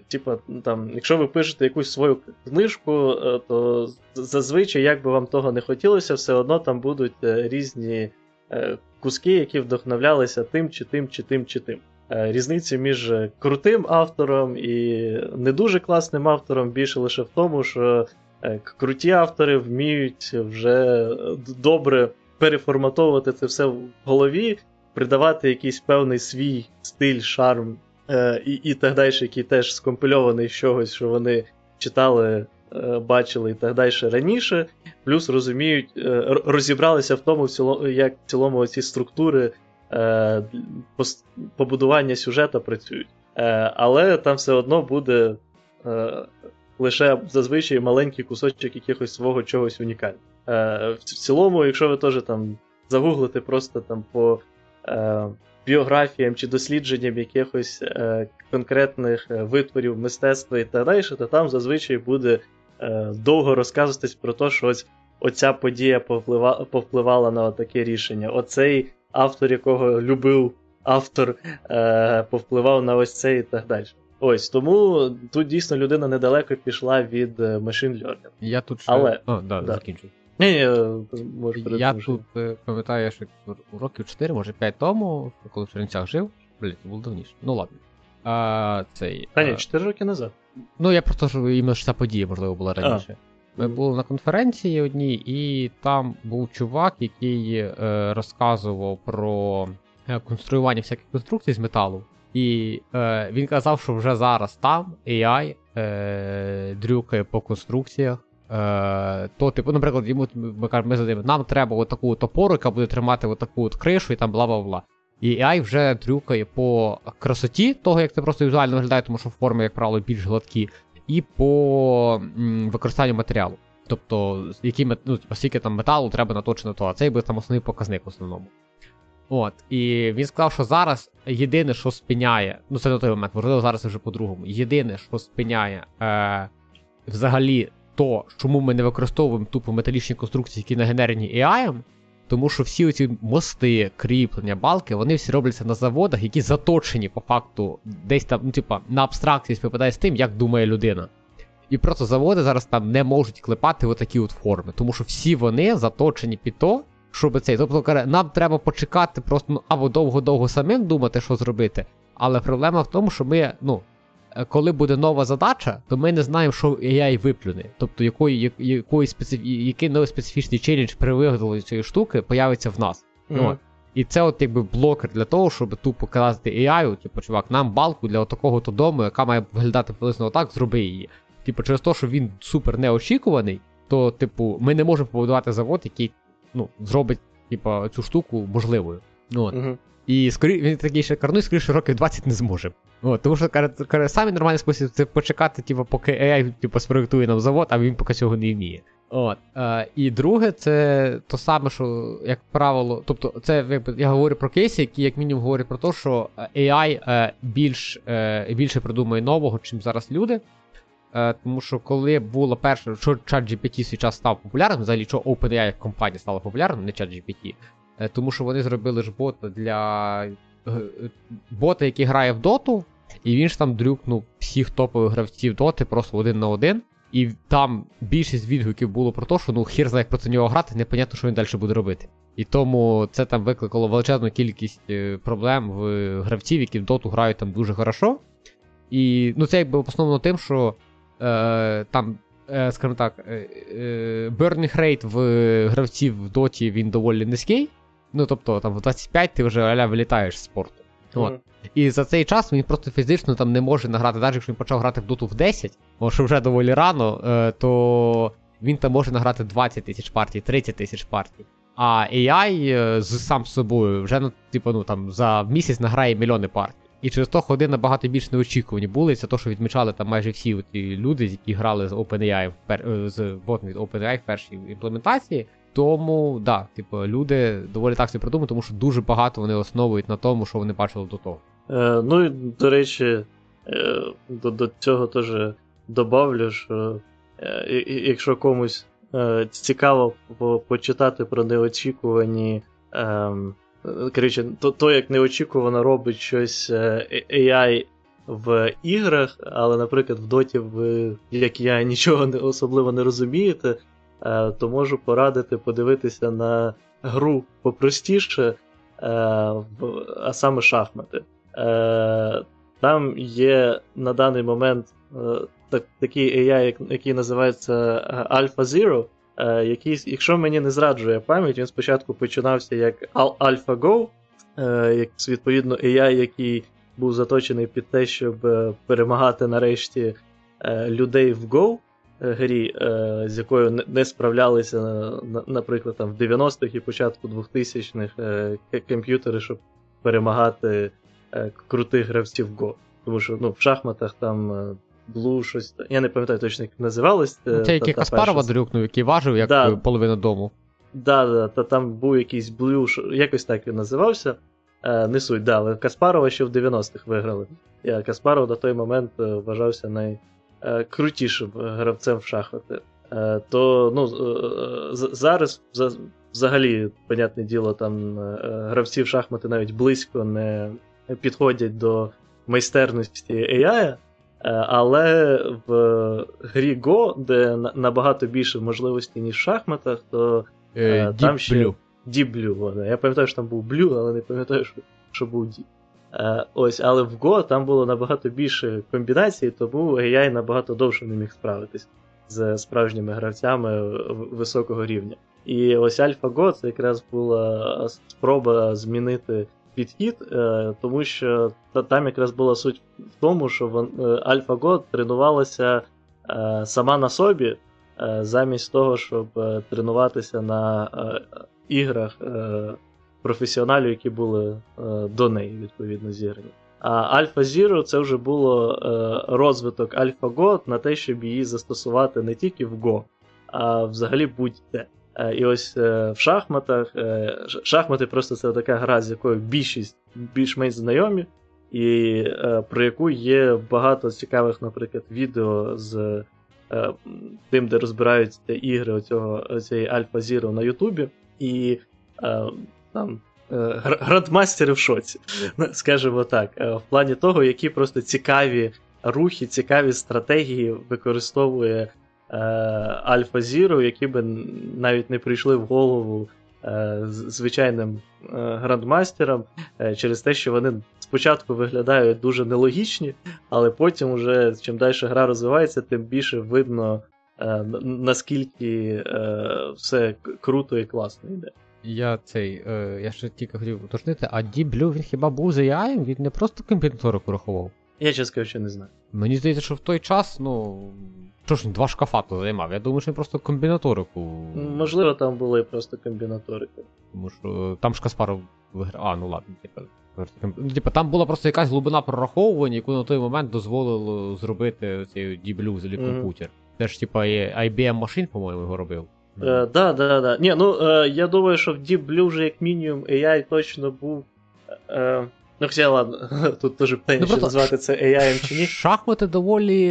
типу, там, якщо ви пишете якусь свою книжку, е, то зазвичай, як би вам того не хотілося, все одно там будуть е, різні е, куски, які вдохновлялися тим, чи тим, чи тим, чи тим. Різниця між крутим автором і не дуже класним автором більше лише в тому, що круті автори вміють вже добре переформатовувати це все в голові, придавати якийсь певний свій стиль, шарм Е, і і так далі, який теж скомпільований з чогось, що вони читали, е, бачили і так далі раніше, плюс розуміють, е, розібралися в тому, як в цілому ці структури побудування сюжета працюють. Але там все одно буде лише зазвичай маленький кусочок якихось свого чогось унікального. В цілому, якщо ви теж там загуглите просто там по біографіям чи дослідженням якихось е, конкретних е, витворів мистецтва і так далі, то там зазвичай буде е, довго розказуватись про те, що ось оця подія повплива, повпливала на таке рішення. Оцей автор, якого любив автор, е, повпливав на ось це і так далі. Ось тому тут дійсно людина недалеко пішла від е, machine learning. Я тут ще... Але... О, да, да. закінчу. Ні, ні, може Я тут е, пам'ятаю, що років 4, може 5 тому, коли в Чернівцях жив. Блін, це було давніше. Ну ладно. А, цей, Та ні, 4 роки назад. Ну, я просто що іменно ж ця подія, можливо, була раніше. А. Ми були на конференції одній, і там був чувак, який е, розказував про е, конструювання всяких конструкцій з металу. І е, він казав, що вже зараз там AI е, дрюкає по конструкціях. Е, то, типу, наприклад, йому ми кажемо, ми задаємо, нам треба отаку от опору, яка буде тримати отаку от кришу і там бла бла бла. І AI вже трюкає по красоті, того, як це просто візуально виглядає, тому що форми, як правило, більш гладкі, і по використанню матеріалу. Тобто, які, ну, оскільки там металу треба наточено то, а цей буде там основний показник в основному. От, І він сказав, що зараз єдине, що спиняє, ну це на той момент, можливо, зараз вже по-другому. Єдине, що спиняє е, взагалі то, чому ми не використовуємо тупо металічні конструкції, які нагенерені AI, тому що всі ці мости, кріплення, балки, вони всі робляться на заводах, які заточені по факту десь там, ну, типа, на абстракції співпадає з тим, як думає людина. І просто заводи зараз там не можуть клепати отакі от форми, тому що всі вони заточені під то, щоб цей. Тобто, нам треба почекати просто ну, або довго-довго самим думати, що зробити. Але проблема в тому, що ми, ну, коли буде нова задача, то ми не знаємо, що AI виплюне. Тобто якої, якої специф... який новий специфічний челендж при виготовленні цієї штуки появиться в нас. Mm-hmm. І це от якби блокер для того, щоб тупо казати AI, типу, чувак, нам балку для такого то дому, яка має виглядати приблизно отак, зроби її. Типу, через те, що він супер неочікуваний, то, типу, ми не можемо побудувати завод, який ну, зробить типу, цю штуку можливою. Ну, от. Mm-hmm. І скорі... він такий ще карнуй, скоріше років 20 не зможе. От, Тому що каже, самий нормальний спосіб це почекати, типу, поки AI типу, спроектує нам завод, а він поки цього не вміє. От. Е, І друге, це то саме, що, як правило, тобто, це я говорю про кейси, які, як мінімум, говорять про те, що AI е, більш, е, більше придумує нового, чим зараз люди. Е, тому що коли було перше, що ChatGPT свій час став популярним, взагалі що OpenAI як компанія стала популярним, не ChatGPT, тому що вони зробили ж бота для е, бота, який грає в доту, і він ж там дрюкнув всіх топових гравців доти просто один на один. І там більшість відгуків було про те, що ну хір знає, як проти нього грати, непонятно, що він далі буде робити. І тому це там викликало величезну кількість проблем в гравців, які в доту грають там дуже хорошо. І ну це якби основно тим, що е, там, е, скажімо так, е, е, burning rate в гравців в доті він доволі низький. Ну тобто там в 25 ти вже аля вилітаєш з спорту. От. І за цей час він просто фізично там не може награти, навіть якщо він почав грати в доту в 10, бо що вже доволі рано, е, то він там може награти 20 тисяч партій, 30 тисяч партій. А AI е, з сам собою вже ну, типу, ну, там, за місяць награє мільйони партій. І через то ходи набагато більш неочікувані були. Це то, що відмічали там майже всі ті люди, які грали з OpenAI е, з ботом від OpenAI в першій імплементації. Тому, да, типу, люди доволі так собі придумали, тому що дуже багато вони основують на тому, що вони бачили до того. Е, Ну і до речі, е, до до цього теж добавлю, що е, якщо комусь е, цікаво почитати про неочікувані. Е, коротше, то, то, як неочікувано робить щось е, AI в іграх, але, наприклад, в доті, ви, як я, нічого не, особливо не розумієте, то можу порадити подивитися на гру попростіше, е, а саме шахмати. Там є на даний момент так, такий AI, який називається Alpha Zero. Е, який, якщо мені не зраджує пам'ять, він спочатку починався як AlphaGo, е, відповідно AI, який був заточений під те, щоб е, перемагати нарешті людей в Go грі, з якою не справлялися, наприклад, там в 90-х і початку 2000-х комп'ютери, щоб перемагати крутих гравців Go. Тому що ну, в шахматах там Blue щось. Я не пам'ятаю точно, як називалось. Ну, це який Каспарова дрюкнув, який важив, як да. половина дому. Да, да, та там був якийсь Blue, якось так він називався. Е, Не суть, да, але Каспарова ще в 90-х виграли. Я Каспаров на той момент е, вважався найкрутішим гравцем в шахмати. Е, То ну, е, зараз взагалі, понятне діло, там гравці в шахмати навіть близько не підходять до майстерності AI. Е, але в грі Go, де набагато більше можливостей, ніж в шахматах, то е, Deep там ще Blue. Deep Blue. Я пам'ятаю, що там був Blue, але не пам'ятаю, що, що був Deep. Е, ось, Але в Go там було набагато більше комбінацій, тому AI набагато довше не міг справитись з справжніми гравцями високого рівня. І ось AlphaGo це якраз була спроба змінити підхід, е, тому що там якраз була суть в тому, що AlphaGo тренувалася е, сама на собі, замість того, щоб тренуватися на іграх професіоналів, які були до неї, відповідно, зіграні. А Alpha Zero це вже було розвиток AlphaGo на те, щоб її застосувати не тільки в Go, а взагалі будь-де. Е, і ось е, в шахматах. Е, шахмати просто це така гра, з якою більшість більш-менш знайомі, і про яку є багато цікавих, наприклад, відео з тим, де розбираються ігри оцього, цієї Альфа Zero на Ютубі. І там. Грандмастери в шоці, скажімо так, в плані того, які просто цікаві рухи, цікаві стратегії використовує Альфа е, Зіро, які би навіть не прийшли в голову е, звичайним е, грандмастерам через те, що вони спочатку виглядають дуже нелогічні, але потім, уже чим далі гра розвивається, тим більше видно, наскільки все круто і класно йде. Я цей, е, я ще тільки хотів уточнити, а Deep Blue він хіба був за AI? Він не просто комбінаторику рахував? Я чесно кажучи, не знаю. Мені здається, що в той час, ну, що ж він два шкафа то займав? Я думаю, що він просто комбінаторику. Можливо, там було і просто комбінаторика. Тому що там ж Каспаров виграв. А, ну ладно, типа. Ну, типа, там була просто якась глибина прораховування, яку на той момент дозволило зробити цей Deep взагалі mm-hmm. комп'ютер. Теж, типа, IBM машин, по-моєму, його робив. Е, да, да, да. Ні, ну е, я думаю, що в Deep Blue вже як мінімум AI точно був. Е, Ну, хоча, ладно, тут теж питання, Ну, назвати це AI чи ні. Шахмати доволі.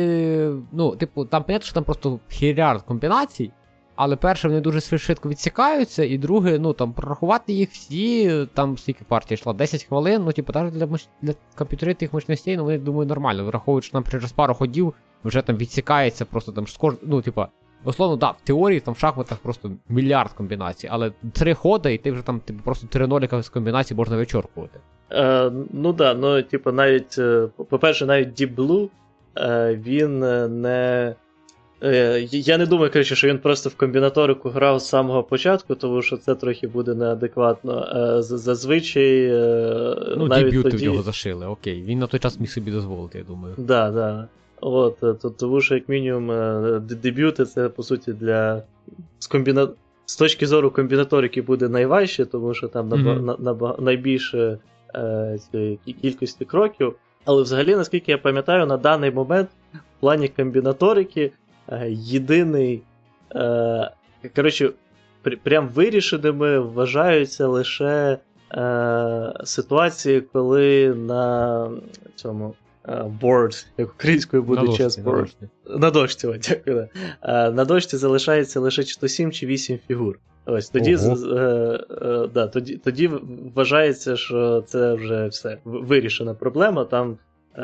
Ну, типу, там понятно, що там просто хірярд комбінацій, але перше, вони дуже швидко відсікаються, і друге, ну там прорахувати їх всі, там скільки партій йшла, 10 хвилин, ну, типу, навіть для, для комп'ютерів тих мощностей, ну, вони думаю, нормально. Враховуючи, що нам через пару ходів вже там відсікається, просто там скож... ну, типа. Условно, да, в теорії там в шахматах просто мільярд комбінацій, але три хода, і ти вже там типу, просто три ноліка з комбінацій можна вичоркувати. Е, ну да, ну, типу, навіть, е, по-перше, навіть Deep Blue, е, він е, не. Е, я не думаю, коротше, що він просто в комбінаторику грав з самого початку, тому що це трохи буде неадекватно. Е, зазвичай. е, Ну, навіть дебюти тоді... в нього зашили, окей. Він на той час міг собі дозволити, я думаю. Да, да. От, е, то- тому що, як мінімум, е, дебюти це, по суті, для. З, комбіна... з точки зору комбінаторики буде найважче, тому що там наба... Мгм. на... наба- найбільше е, цієї кількості кроків. Але взагалі, наскільки я пам'ятаю, на даний момент в плані комбінаторики е, єдиний. Е, коротше, пр- прям вирішеними вважаються лише е, ситуації, коли на цьому board, як українською буде на дошці, chess на board. дошці. На дошці, о, дякую. да. Е, На дошці залишається лише чи то 7 чи 8 фігур. Ось тоді, Ого. з- е, е, да, тоді, тоді вважається, що це вже все вирішена проблема. Там е,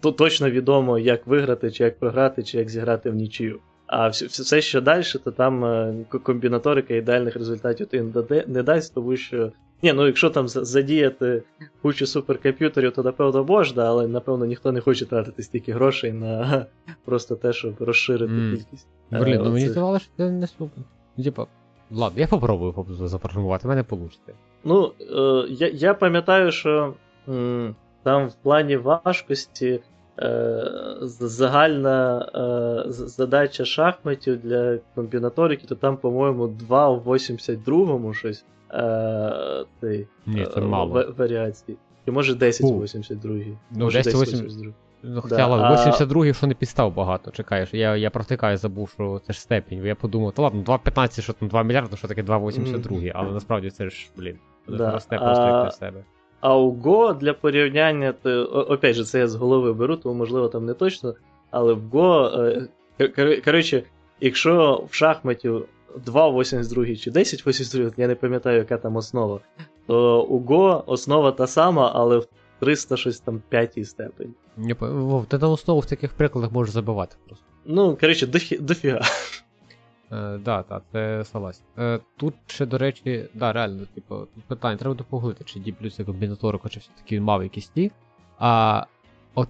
то точно відомо, як виграти, чи як програти, чи як зіграти в нічию. А все, все що далі, то там е, комбінаторика ідеальних результатів ти не дасть, тому що. Ні, ну якщо там задіяти кучу суперкомп'ютерів, то напевно можна, але напевно ніхто не хоче тратити стільки грошей на просто те, щоб розширити Мгм. кількість. Блін, Е, ну мені здавалося, що це не супер. Типа, ладно, я попробую запрограмувати, в мене вийде. Ну, е, я, я пам'ятаю, що м, там в плані важкості е, загальна е, задача шахматів для комбінаторики, то там, по-моєму, 2 в 82-му щось. Е, цей, Ні, це е, мало. ва- варіації. І може 10 Фу. в 82-й. Ну, може 10 в 80 82-й. Ну, Да, ладно, а- 82 що не підстав багато, чекаєш. Я, я протикаю, забув, що це ж степінь. Я подумав, та ладно, 2,15, що там 2 мільярди, що таке 2,82, але насправді це ж, блін, Да, росте просто як себе. А у Go для порівняння, то, опять же, це я з голови беру, тому можливо там не точно. Але в Go, е, кор- кор- коротше, якщо в шахматі 2,82 чи 10,82, я не пам'ятаю, яка там основа, то у Go основа та сама, але в 300 щось там 5 степень. Я Вов, ти на основу в таких прикладах можеш забивати просто. Ну, коротше, дофіга. Е, да, так, це согласен. Е, тут ще, до речі, да, реально, типу, тут питання, треба буде поглити, чи це комбінаторика, чи все-таки він мав якісь ті. А от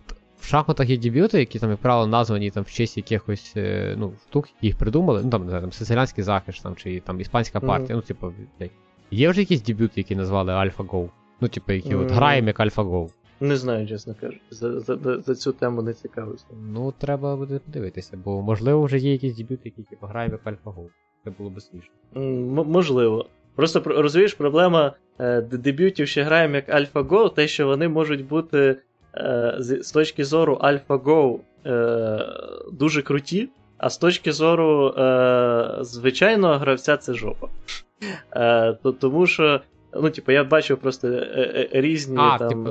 шахматах є дебюти, які там, як правило, названі там в честь якихось е, ну, штук, їх придумали. Ну там, не знаю, там сициліанський захист там, чи там іспанська партія, ну, типу, є вже якісь дебюти, які назвали AlphaGo? Ну, типу, які от Мгм. граємо як AlphaGo. Не знаю, чесно кажучи, за, за, за, за цю тему не цікавився. Ну, треба буде подивитися, бо можливо вже є якісь дебюти, які типу, граємо як AlphaGo. Це було б смішно. М, можливо. Просто розумієш, проблема е, дебютів ще граємо як AlphaGo, те, що вони можуть бути з, з точки зору AlphaGo е, дуже круті, а з точки зору е, звичайного гравця це жопа. Е, то, тому що, ну, типу, я бачив просто е, е, різні А, там. типу,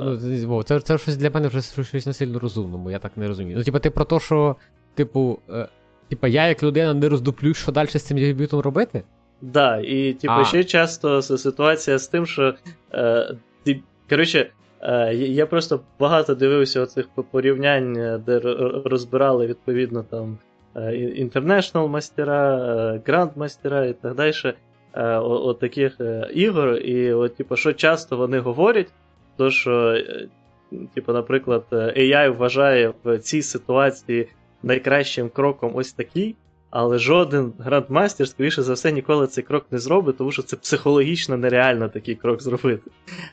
ну, це, це щось для мене вже щось не сильно розумному, я так не розумію. Ну, типу, ти про те, що, типу, е, типу, я як людина не роздуплю, що далі з цим дебютом робити? Да, і типу, А. ще часто ситуація з тим, що е, ти, коротше, е, я- я просто багато дивився оцих порівнянь, е, де розбирали відповідно там е, і- International мастера, е, Grand мастера і так далі. Е, от таких е, ігор, і от, типу, що часто вони говорять, то що, е, типу, наприклад, е, AI вважає в цій ситуації найкращим кроком ось такий, але жоден грандмастер, скоріше за все, ніколи цей крок не зробить, тому що це психологічно нереально такий крок зробити.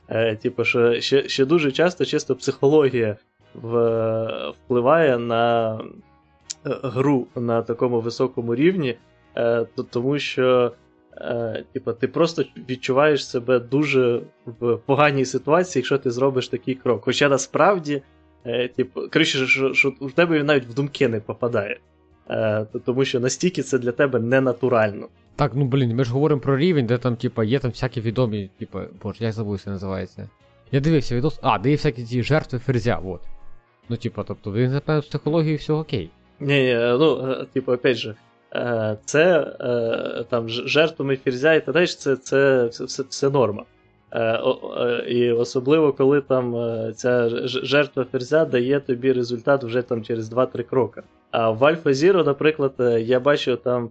Е, типу, що ще, ще дуже часто чисто психологія в, впливає на е, гру на такому високому рівні, е, то, тому що. Е, типу, ти просто відчуваєш себе дуже в поганій ситуації, якщо ти зробиш такий крок. Хоча насправді, е, типу, коротше, що, що в тебе навіть в думки не попадає. Е, то- тому що настільки це для тебе ненатурально. Так, ну блін, ми ж говоримо про рівень, де там, типу, є там всякі відомі, типу, боже, як забув, це називається. Я дивився відос. А, де є всякі ті жертви ферзя, от. Ну, типа, тобто, він, напевно, з психологією все окей. Ні, ні, ну, е, типу, опять же, е, це е, там жертвами ферзя і так далі, це, це все, все, все норма. Е, І особливо, коли там е, ця жертва ферзя дає тобі результат вже там через 2-3 кроки. А в Alpha Zero, наприклад, е, я бачив там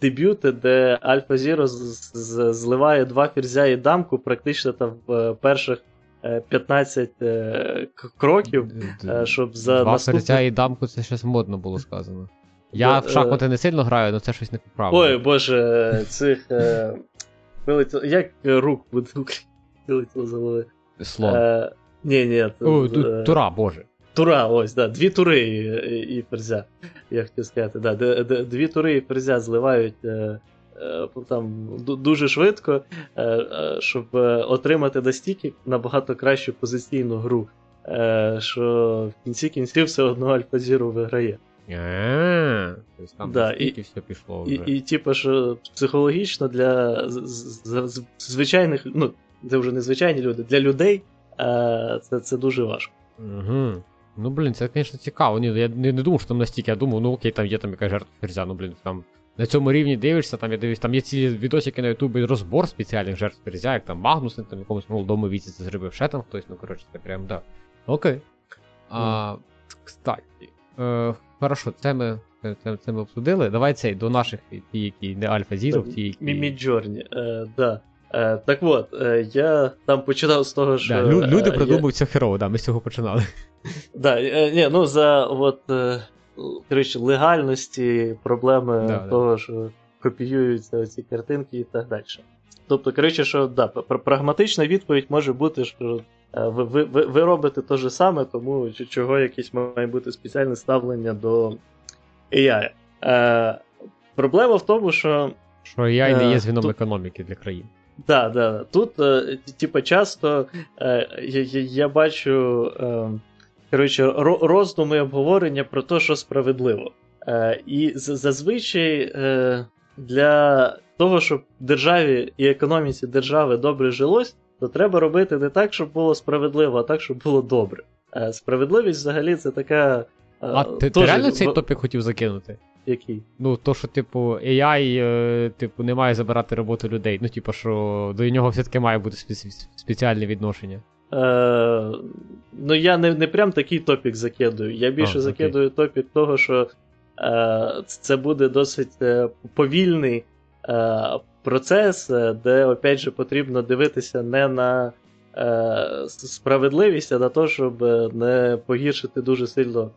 дебюти, де Alpha Zero з- з- зливає два ферзя і дамку практично там в перших е, 15 е, кроків, щоб за Два наступний- серця і дамку це щось модно було сказано. Я Да, в шахмати не сильно граю, але це щось не поправило. Ой, боже, цих. Вилетіло. Як е, рук буде Вилетіло з голови. Слон. Е, ні, ні, О, е, тура, боже. Тура, ось, да, дві тури і, і, ферзя. Я хотів сказати, да, дві тури і ферзя зливають е, е, там дуже швидко, е, щоб отримати настільки набагато кращу позиційну гру, що в кінці кінців все одно Альфа Зіру виграє. А, Тобто там Да, настільки все пішло І, вже. і типу, що психологічно для звичайних, ну, це вже не звичайні люди, для людей е, це, це дуже важко. Угу. Ну, блін, це, звісно, цікаво. Ні, я не, не думав, що там настільки, я думав, ну окей, там є там якась жертва ферзя, ну блін, там на цьому рівні дивишся, там я дивлюсь, там є ці відосики на Ютубі розбор спеціальних жертв ферзя, як там Магнусен, там в якомусь молодому віці це зробив ще там хтось, ну коротше, це прям, да. Окей. А, кстати, е, хорошо, це ми, це, це, ми обсудили. Давай цей до наших, ті, які не AlphaZero, ті, які. Midjourney, е, да. Е, так от, е, я там починав з того, що. Да, лю- люди е, придумують це херово, да, ми з цього починали. Да, е, ні, ну за от, е, коротше, легальності, проблеми Да, да. того, що копіюються ці картинки і так далі. Тобто, коротше, що да, пр- прагматична відповідь може бути, що ви, ви, ви, ви робите те ж саме, тому чого якесь має бути спеціальне ставлення до AI. Е, проблема в тому, що Що я не Е, є звіном тут- економіки для країн. Да, да. Тут, е, т- типа, часто е, я, я, бачу е, коротше, ро- роздуми і обговорення про те, що справедливо. Е, і зазвичай е, для того, щоб державі і економіці держави добре жилось, то треба робити не так, щоб було справедливо, а так, щоб було добре. Е, справедливість взагалі це така. е, А ти, ти реально цей топік хотів закинути? Який? Ну, то, що, типу, AI, е, типу, не має забирати роботу людей. Ну, типу, що до нього все-таки має бути спе- спеціальне відношення. Е, ну, я не, не прям такий топік закидую. Я більше А, закидую топік того, що е, це буде досить повільний е, процес, е, де, опять же, потрібно дивитися не на е, справедливість, а на те, щоб е, не погіршити дуже сильно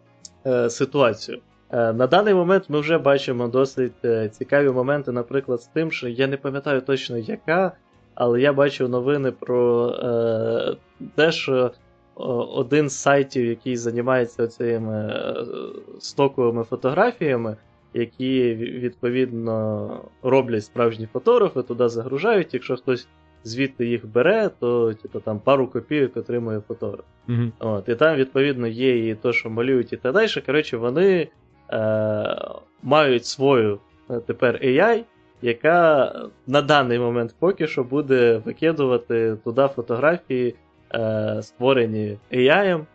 е, ситуацію. Е, На даний момент ми вже бачимо досить е, цікаві моменти, наприклад, з тим, що я не пам'ятаю точно яка, але я бачив новини про е, те, що один з сайтів, який займається цими стоковими фотографіями, які відповідно роблять справжні фотографи, туди загружають. Якщо хтось звідти їх бере, то типу, там пару копійок отримує фотограф. Угу. От, і там, відповідно, є і то, що малюють, і так далі. Коротше, вони е, мають свою е, тепер AI, яка на даний момент поки що буде викидувати туди фотографії, е, створені AI е,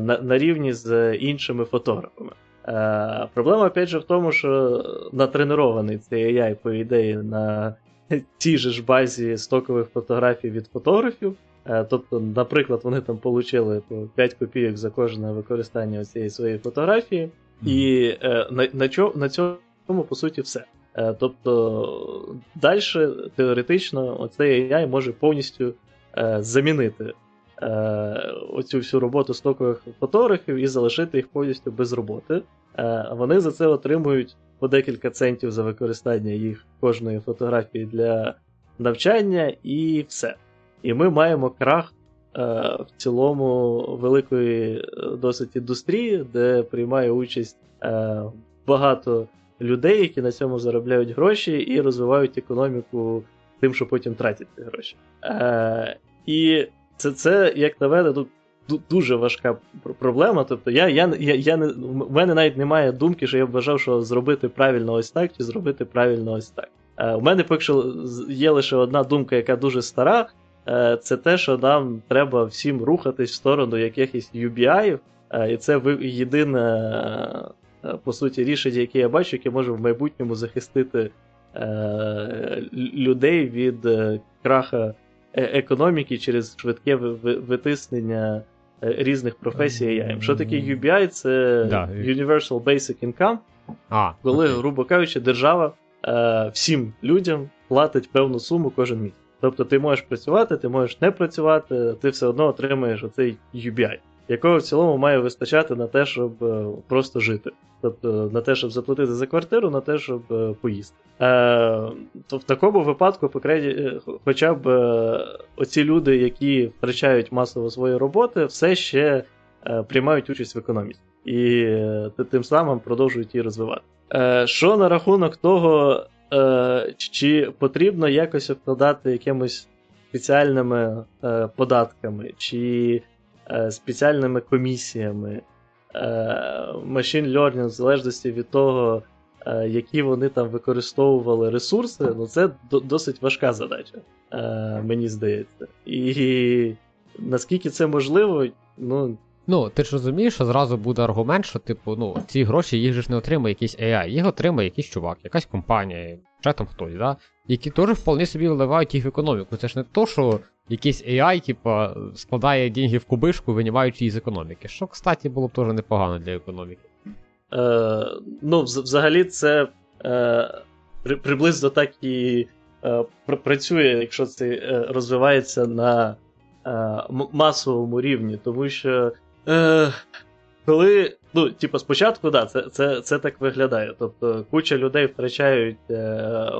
на, на рівні з іншими фотографами. Е, проблема, опять же, в тому, що натренований цей AI, по ідеї, на тій же ж базі стокових фотографій від фотографів. Е, Тобто, наприклад, вони там отримали по 5 копійок за кожне використання цієї своєї фотографії, і е, на, на, на цьому, по суті, все. Тобто, далі теоретично оцей AI може повністю замінити оцю всю роботу стокових фотографів і залишити їх повністю без роботи. Е, вони за це отримують по декілька центів за використання їх кожної фотографії для навчання, і все. І ми маємо крах е, в цілому великої е, досить індустрії, де приймає участь багато людей, які на цьому заробляють гроші і розвивають економіку тим, що потім тратять ці гроші. І це, це, як на мене, тут ду- дуже важка проблема. Тобто, я, я, я, я не, в мене навіть немає думки, що я б вважав, що зробити правильно ось так, чи зробити правильно ось так. Е, у мене поки що є лише одна думка, яка дуже стара. е, це те, що нам треба всім рухатись в сторону якихось UBI, і це єдине, по суті, рішення, яке я бачу, яке може в майбутньому захистити людей від краха економіки через швидке витиснення різних професій AI. Що таке UBI? Це. Universal Basic Income, а, коли, окей. грубо кажучи, держава е, всім людям платить певну суму кожен місяць. Тобто ти можеш працювати, ти можеш не працювати, ти все одно отримаєш оцей UBI, якого в цілому має вистачати на те, щоб е, просто жити. Тобто на те, щоб заплатити за квартиру, на те, щоб е, поїсти. Е, то в такому випадку, е, хоча б оці люди, які втрачають масово свої роботи, все ще приймають участь в економіці і тим самим продовжують її розвивати. Е, Що на рахунок того, е, чи потрібно якось обкладати якимось спеціальними е, податками, чи спеціальними комісіями, е, machine learning, в залежності від того, е, які вони там використовували ресурси, ну це досить важка задача, е, мені здається. І наскільки це можливо, ну. Ну, ти ж розумієш, що зразу буде аргумент, що, типу, ну, ці гроші їх же ж не отримає якийсь AI, їх отримає якийсь чувак, якась компанія, ще там хтось, да? які теж вполне собі вливають їх в економіку. Це ж не то, що якийсь AI, типу, складає деньги в кубишку, винімаючи її з економіки. Що, кстати, було б теж непогано для економіки. Е, Ну, взагалі, це е, при, приблизно так і е, працює, якщо це е, розвивається на е, масовому рівні, тому що. Е, Коли, ну, типу, спочатку, да, це це, це так виглядає. Тобто куча людей втрачають е,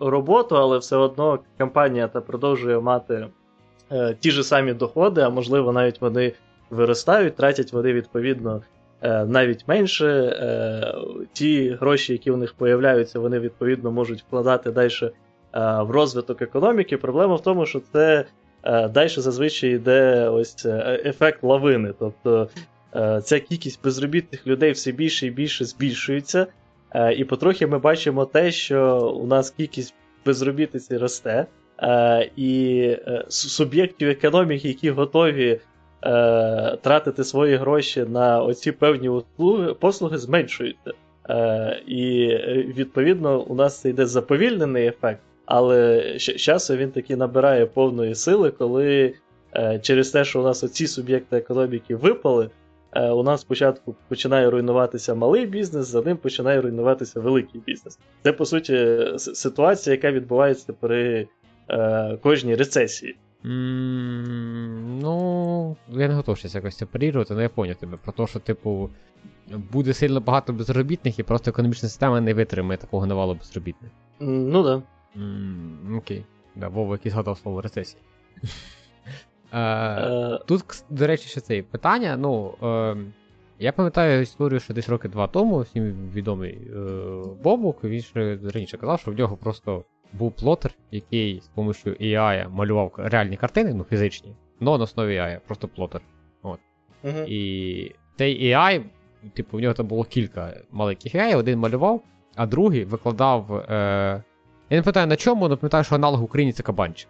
роботу, але все одно компанія та продовжує мати е, ті ж самі доходи, а можливо, навіть вони виростають, тратять вони відповідно е, навіть менше. Е, Ті гроші, які у них появляються, вони відповідно можуть вкладати далі е, в розвиток економіки. Проблема в тому, що це. Е, Далі зазвичай йде ось е, ефект лавини. Тобто е, ця кількість безробітних людей все більше і більше збільшується. І потрохи ми бачимо те, що у нас кількість безробітниці росте, і суб'єктів економіки, які готові тратити свої гроші на оці певні услуги, послуги, зменшуються. І відповідно у нас це йде заповільнений ефект. Але з часу він таки набирає повної сили, коли е, через те, що у нас оці суб'єкти економіки випали, е, у нас спочатку починає руйнуватися малий бізнес, за ним починає руйнуватися великий бізнес. Це, по суті, ситуація, яка відбувається при е, кожній рецесії. Mm, ну, я не готов щось якось це парірувати, але я поняв тебе. Про те, що, типу, буде сильно багато безробітних і просто економічна система не витримає такого навалу безробітних. Ну так. Да. Mm, окей. Да, Вова якийсь згадав слово рецесія. Е, тут, до речі, ще це питання. Ну, е, я пам'ятаю історію, що десь роки два тому всім відомий е, Бобук, він ще раніше казав, що в нього просто був плотер, який з допомогою AI малював реальні картини, ну фізичні, але на основі AI, просто плотер. От. І цей AI, типу, в нього там було кілька маленьких AI, один малював, а другий викладав. Е, я не пам'ятаю на чому, але пам'ятаю, що аналог в Україні це кабанчик.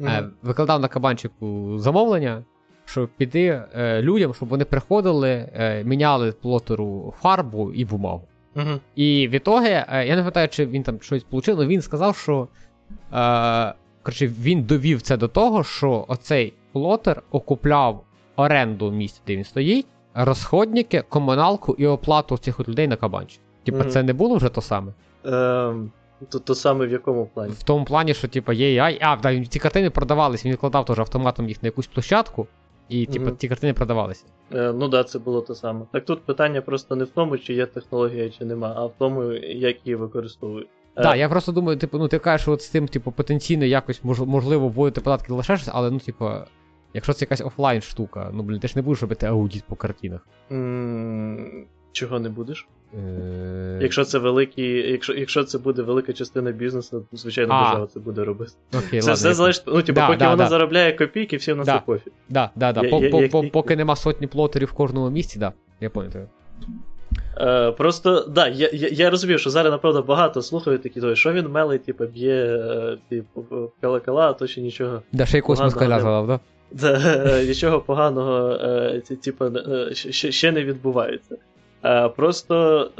Mm-hmm. Викладав на кабанчику замовлення, щоб піти е, людям, щоб вони приходили, е, міняли плотеру фарбу і бумагу. Mm-hmm. І в ітоги, е, я не пам'ятаю, чи він там щось отримав, але він сказав, що е, коротше, він довів це до того, що оцей плотер окупляв оренду місця, де він стоїть, розходники, комуналку і оплату цих людей на кабанчик. Типа, mm-hmm. це не було вже то саме? Um... То то саме в якому плані? В тому плані, що типу, є AI. А, да, ці картини продавалися, він викладав теж автоматом їх на якусь площадку, і типу, mm-hmm. ті картини продавалися. Е, Ну так, да, це було те саме. Так тут питання просто не в тому, чи є технологія, чи нема, а в тому, як її використовують. Так, да, е, я просто думаю, типу, ну ти кажеш, що от з цим, типу, потенційно якось мож, можливо вводити податки лише щось, але ну, типу, якщо це якась офлайн штука, ну блін, ти ж не будеш робити аудіт по картинах. Mm, чого не будеш? Е, якщо це великі, якщо якщо це буде велика частина бізнесу, то звичайно а. держава це буде робити. Окей, Це все залежить, ну типу, да, поки да, вона да. заробляє копійки, всі в нас да. пофіг. Да, да, да. Я, я, я, Поки нема сотні плотерів в кожному місці, да. Я пам'ятаю. Е, Просто, да, я я, я розумію, що зараз, напевно, багато слухають такі, що він мелий, типу, б'є е, типу, калакала, а то ще нічого. Да, ще якогось москаля згадав, да? Да, Нічого поганого е, типу, ще не відбувається. Е, просто,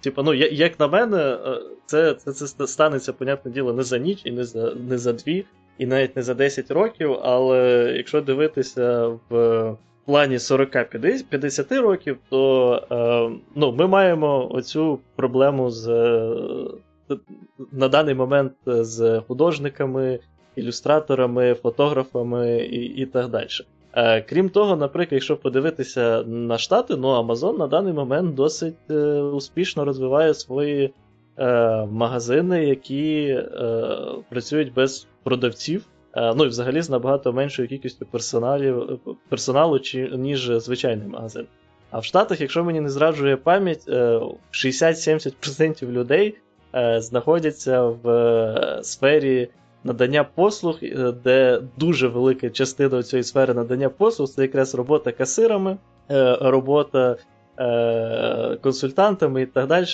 типу, ну, як на мене, це це, це станеться, понятне діло, не за ніч і не за не за дві, і навіть не за 10 років. Але якщо дивитися в плані 40-50 років, то ну, ми маємо оцю проблему з на даний момент з художниками ілюстраторами, фотографами і і так далі. Е, Крім того, наприклад, якщо подивитися на Штати, ну Amazon на даний момент досить е, успішно розвиває свої е, магазини, які працюють без продавців. Ну і взагалі з набагато меншою кількістю персоналів, персоналу, чи, ніж звичайний магазин. А в Штатах, якщо мені не зраджує пам'ять, 60-70% людей знаходяться в сфері надання послуг, е, де дуже велика частина цієї сфери надання послуг це якраз робота касирами, е, робота е, консультантами і так далі,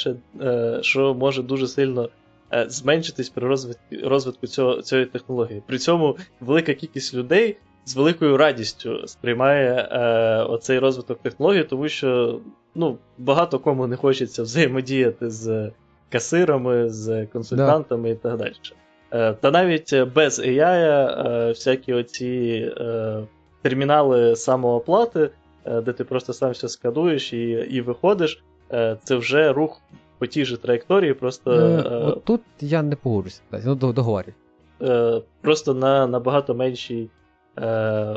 що може дуже сильно зменшитись при розвитку розвитку цього, цієї технології. При цьому велика кількість людей. З великою радістю сприймає е, оцей розвиток технологій, тому що ну, багато кому не хочеться взаємодіяти з касирами, з консультантами да. і так далі. Е, та навіть без AI е, всякі оці е, термінали самооплати, де ти просто сам все скадуєш і і виходиш, це вже рух по тій же траєкторії. просто... Е, Тут я не погоджуся, ну договорю. Просто на набагато меншій е,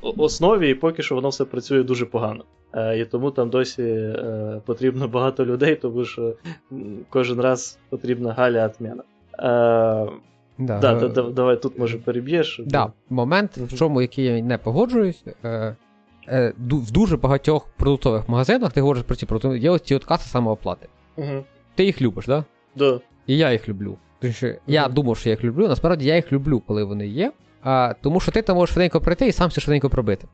основі, і поки що воно все працює дуже погано. Е, І тому там досі е, потрібно багато людей, тому що кожен раз потрібна галя отміна. Е, Да, да, да, Давай тут може переб'єш. Да, Момент, в чому який я не погоджуюсь. Е, е, В дуже багатьох продуктових магазинах ти говориш про ці продукти, є ці от каси самооплати. Угу. Ти їх любиш, так? Да? Да. І я їх люблю. Тому що угу. Я думав, що я їх люблю, насправді я їх люблю, коли вони є. А, Тому що ти там можеш швиденько прийти і сам все швиденько пробити.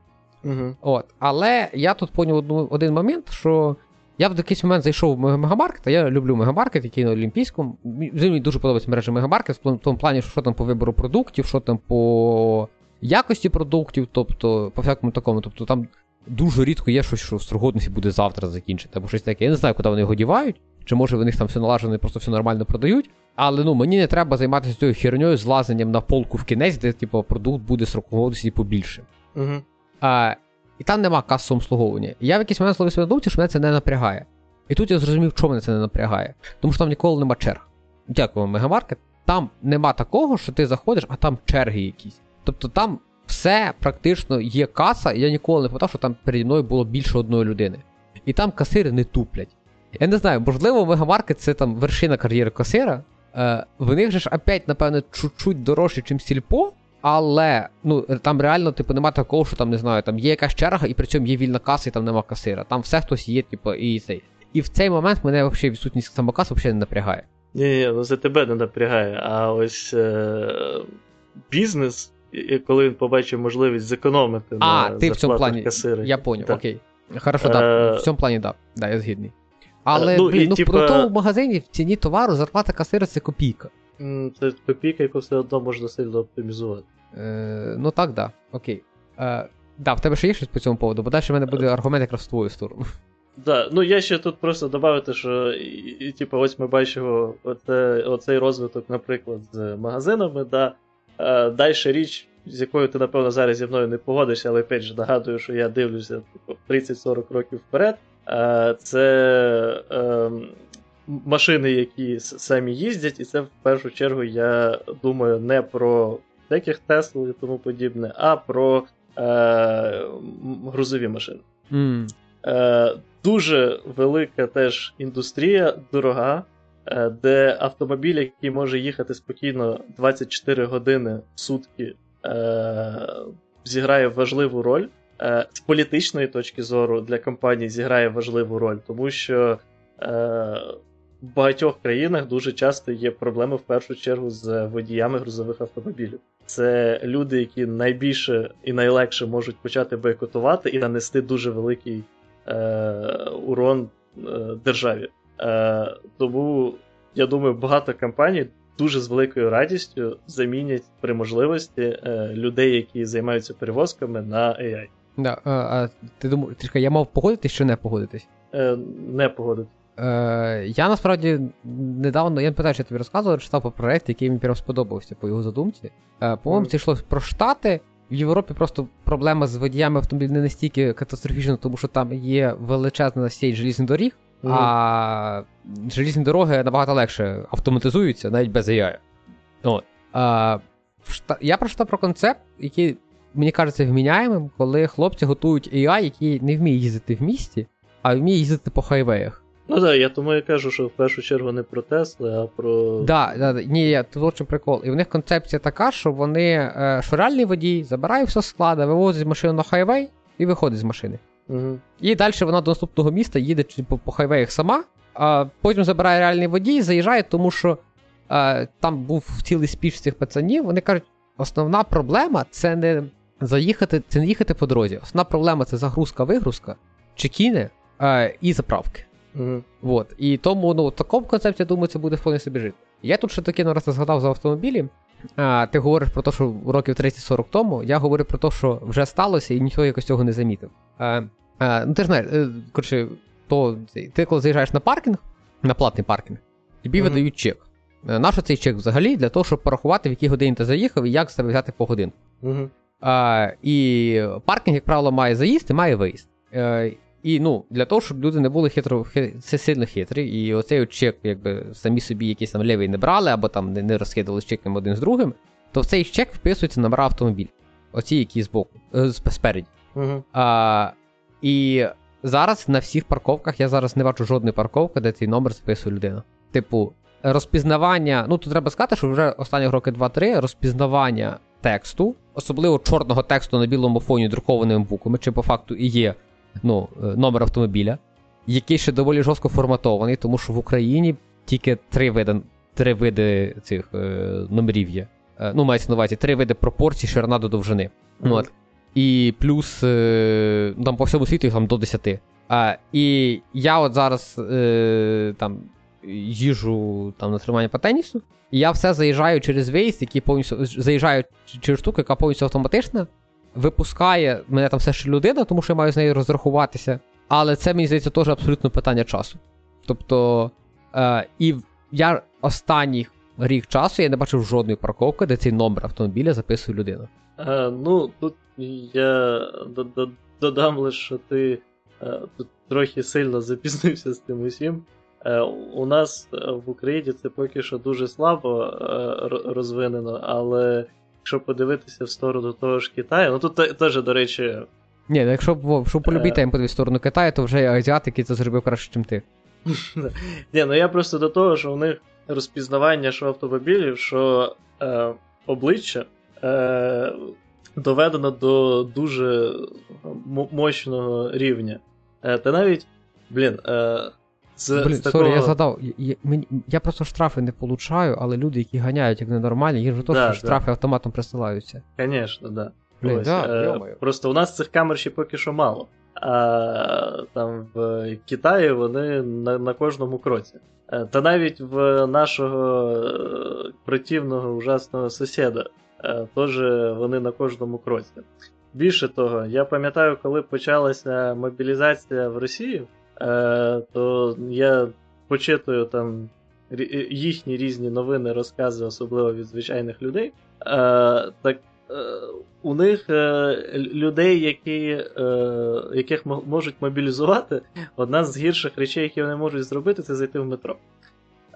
Угу. От. Але я тут поняв один момент, що я в якийсь момент зайшов в мегамаркет, а я люблю мегамаркет, який на Олімпійському. Мені дуже подобається мережа мегамаркет, в тому плані, що там по вибору продуктів, що там по якості продуктів, тобто по всякому такому. Тобто там дуже рідко є щось, що в срок годності буде завтра закінчити, або щось таке. Я не знаю, куди вони його дівають, чи може в них там все налажено і просто все нормально продають. Але ну мені не треба займатися цією херньою, злазенням на полку в кінець, де типу, продукт буде срок годності побільше. Угу. А, і там нема касового обслуговування. І я в якийсь момент словив себе думці, що мене це не напрягає. І тут я зрозумів, чому мене це не напрягає. Тому що там ніколи нема черг. Дякую, мегамаркет. Там нема такого, що ти заходиш, а там черги якісь. Тобто там все практично є каса, і я ніколи не питав, що там переді мною було більше одної людини. І там касири не туплять. Я не знаю, можливо, мегамаркет це там вершина кар'єри касира. Е, В них же ж опять, напевно, чуть-чуть дорожче, ніж сільпо. Але ну там реально, типу, нема такого, що там не знаю, там є якась черга, і при цьому є вільна каса, і там нема касира. Там все хтось є, типу, і цей. І в цей момент мене взагалі відсутність самокасу взагалі не напрягає. Ні, ні, ну це тебе не напрягає, а ось е- бізнес, і коли він побачив можливість зекономити а, на ти в цьому плані, касири. Я поняв, так. окей. Хорошо, так. Е- в цьому плані, так. Да, я згідний. Але ну, блін, ну типа... в продуктовому магазині в ціні товару зарплата касира це копійка. Це копійка, яку все одно можна сильно оптимізувати. Е, Ну так, да. Окей. Е, Да, в тебе ще є щось по цьому поводу, бо далі в мене буде аргумент якраз в твою сторону. Да, ну я ще тут просто додати, що і, і, типу, ось ми бачимо оце, оцей розвиток, наприклад, з магазинами. да. Е, Далі річ, з якою ти, напевно, зараз зі мною не погодишся, але опять же нагадую, що я дивлюся типу, 30-40 років вперед. Е, Це е, машини, які самі їздять, і це в першу чергу я думаю не про всяких Тесл і тому подібне, а про е, грузові машини. Mm. Е, Дуже велика теж індустрія, дорога, е, де автомобіль, який може їхати спокійно 24 години в сутки, е, зіграє важливу роль. Е, з політичної точки зору для компанії зіграє важливу роль, тому що в багатьох країнах дуже часто є проблеми в першу чергу з водіями грузових автомобілів. Це люди, які найбільше і найлегше можуть почати бойкотувати і нанести дуже великий е, урон е, державі. Е, Тому я думаю, багато компаній дуже з великою радістю замінять при можливості е, людей, які займаються перевозками, на AI. Да, а, а ти думав, трішки я мав погодитись чи не погодитись? Е, Не погодити. Е, Я насправді недавно, я не питаю, що я тобі розказував, читав про проект, який мені прям сподобався по його задумці. Е, По-моєму, це йшло про Штати. В Європі просто проблема з водіями автомобілів не настільки катастрофічна, тому що там є величезна сеть желізних доріг, Мгм. а желізні дороги набагато легше автоматизуються, навіть без AI. От. А, Шта- Я прочитав про концепт, який, мені кажеться, вміняємим, коли хлопці готують AI, який не вміє їздити в місті, а вміє їздити по хайвеях. Ну так, я тому і кажу, що в першу чергу не про Тесли, а про. Да, да, ні, тут очень прикол. І в них концепція така, що вони, е, що реальний водій забирає все з склада, вивозить машину на хайвей і виходить з машини. Угу. І далі вона до наступного міста їде по, по хайвеях сама, а потім забирає реальний водій, заїжджає, тому що е, там був цілий спіч цих пацанів. Вони кажуть, основна проблема це не заїхати, це не їхати по дорозі. Основна проблема це загрузка-вигрузка, чекіни е, і заправки. Угу. Вот. І тому ну, в такому концепті, я думаю, це буде вполне собі жити. Я тут ще таки раз згадав за автомобілі. А, ти говориш про те, що років 30-40 тому, я говорю про те, що вже сталося, і ніхто якось цього не замітив. А, а, ну ти ж знаєш, е, коротше, то, ти коли заїжджаєш на паркінг, на платний паркінг, тобі Мгм. видають чек. Е, Нащо цей чек взагалі? Для того, щоб порахувати, в якій годині ти заїхав і як з тебе взяти по годину. Угу. А, і паркінг, як правило, має заїзд і має виїзд. І ну, для того, щоб люди не були хитро, хи- це сильно хитрі, і оцей чек, якби самі собі якийсь там левий не брали, або там не, не розкидали з чеком один з другим, то в цей чек вписуються номера автомобіля. Оці, які збоку, е, сп- спереді. Угу. А, і зараз на всіх парковках я зараз не бачу жодної парковки, де цей номер списує людина. Типу, розпізнавання. Ну, тут треба сказати, що вже останні роки 2-3 розпізнавання тексту, особливо чорного тексту на білому фоні друкованими буквами, чи по факту і є ну, е, номер автомобіля, який ще доволі жорстко форматований, тому що в Україні тільки три види, три види цих е, номерів є. Е, ну, мається на увазі три види пропорцій ширина до довжини. Мгм. От. І плюс е, там по всьому світу їх там до 10. А, і я от зараз е, там їжу там на тримання по тенісу, і я все заїжджаю через виїзд, який повністю заїжджаю через штуку, яка повністю автоматична, випускає мене там все ще людина, тому що я маю з нею розрахуватися. Але це мені здається теж абсолютно питання часу. Тобто, е, і я останній рік часу я не бачив жодної парковки, де цей номер автомобіля записує людина. Е, ну, тут я до- до- додам лише, що ти е, тут трохи сильно запізнився з тим усім. Е, у нас е, в Україні це поки що дуже слабо е, розвинено, але якщо подивитися в сторону того ж Китаю, ну тут теж, до речі, Ні, ну якщо б щоб полюбити Е. тему подивитися в сторону Китаю, то вже азіат, який це зробив краще, ніж ти. Ні, ну я просто до того, що в них розпізнавання що автомобілів, що е, обличчя е, доведено до дуже мощного рівня. Е, та навіть, блін, е, з, Блін, з такого... сорі, я задав. Я, я, я просто штрафи не получаю, але люди, які ганяють як ненормальні, їм же теж Да, да. штрафи автоматом присилаються. Звісно, да. Блін, Ось, да, е, просто у нас цих камер ще поки що мало. А там в Китаї вони на, на кожному кроці. Е, Та навіть в нашого е, противного ужасного сусіда е, теж вони на кожному кроці. Більше того, я пам'ятаю, коли почалася мобілізація в Росії, то я почитую там їхні різні новини, розкази, особливо від звичайних людей. Е, так е, у них е, людей, які, е, яких можуть мобілізувати, одна з гірших речей, які вони можуть зробити, це зайти в метро.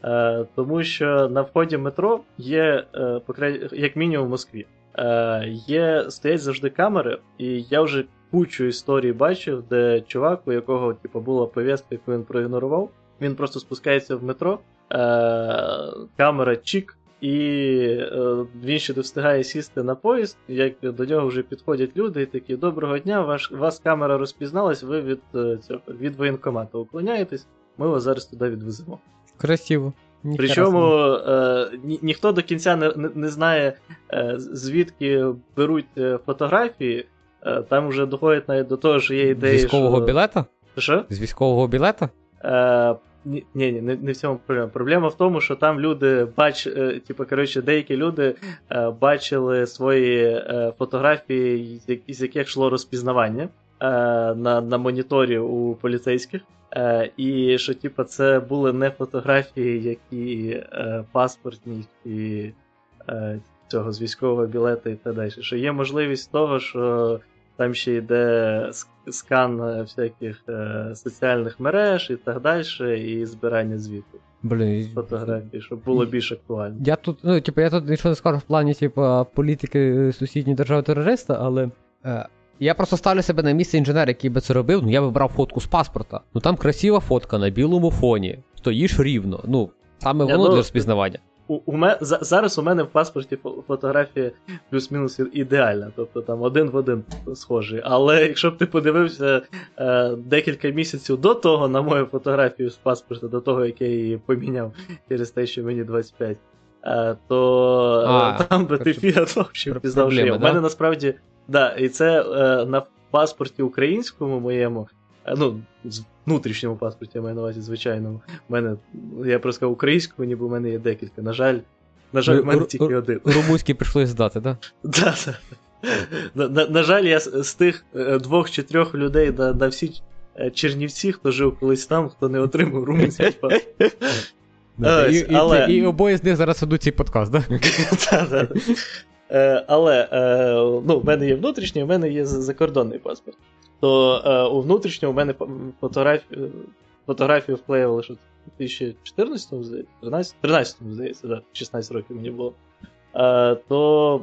Е, тому що на вході метро є, е, як мінімум в Москві, е, є, стоять завжди камери, і я вже кучу історій бачив, де чувак, у якого типу, була повістка, яку він проігнорував, він просто спускається в метро, е, камера чік, і е, він ще не встигає сісти на поїзд, як до нього вже підходять люди і такі: Доброго дня, ваш, вас камера розпізналась, ви від, е, цього, від воєнкомату уклоняєтесь, ми вас зараз туди відвеземо. Красиво. Ніхера Причому е, ні, ніхто до кінця не, не, не знає, е, звідки беруть е, фотографії. Е, там вже доходить навіть до того, що є ідеї. військового що... білета? Що? З військового білета? Е, ні, ні, не, не в цьому проблема. Проблема в тому, що там люди бач, е, типу, коротше, деякі люди е, бачили свої е, фотографії, з, з яких йшло розпізнавання е, на, на моніторі у поліцейських. Е, і що, типу, це були не фотографії, які е, паспортні і е, цього з військового білета і так далі. Що є можливість того, що там ще йде скан е, всяких е, соціальних мереж і так далі, і збирання звіту. Блін. Фотографії, щоб було більш актуально. Я тут, ну, типу, я тут нічого не скажу в плані, типу, політики сусідньої держави терориста, але. Е, я просто ставлю себе на місце інженера, який би це робив, ну я би брав фотку з паспорта. Ну там красива фотка на білому фоні. Стоїш рівно. Ну, саме воно ну, для розпізнавання у, у зараз у мене в паспорті фотографія плюс-мінус ідеальна, тобто там один в один схожий. Але якщо б ти подивився е, декілька місяців до того на мою фотографію з паспорта, до того, як я її поміняв через те, що мені 25, е, то е, а, там би ти фіга взагалі впізнав, що я. У мене насправді, да, і це е, на паспорті українському моєму. Е, ну, з внутрішньому паспорті, я маю на увазі, звичайному. У мене, я просто сказав українському, ніби в мене є декілька. На жаль, на жаль, в мене тільки один. Румунський прийшлося здати, так? Да, на, на, на жаль, я з тих е, двох чи трьох людей на, на всі е, Чернівці, хто жив колись там, хто не отримав румунський паспорт. І, обоє з них зараз ведуть цей подкаст, так? Да? Але ну, в мене є внутрішній, в мене є закордонний паспорт то е, у внутрішньому в мене фотографію фотографію вклеювали що в 2014 му здається, 13 13 здається, да, 16 років мені було. Е, то,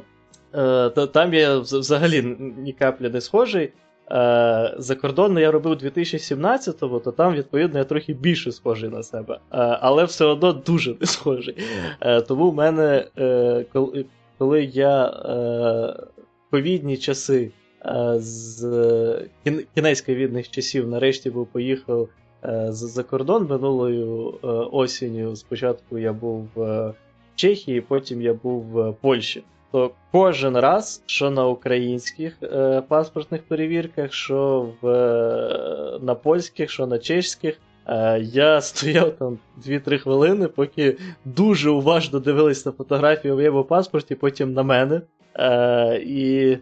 е, то там я взагалі ні каплі не схожий. Е, закордонно я робив 2017-го, то там, відповідно, я трохи більше схожий на себе. Е, але все одно дуже не схожий. Е, тому в мене, е, коли, коли я е, ковідні часи з кінець ковідних часів нарешті був поїхав е, за кордон минулою е, осінню. Спочатку я був в Чехії, потім я був в Польщі. То кожен раз, що на українських е, паспортних перевірках, що в, на польських, що на чеських, я стояв там 2-3 хвилини, поки дуже уважно дивились на фотографію в моєму паспорті, потім на мене. І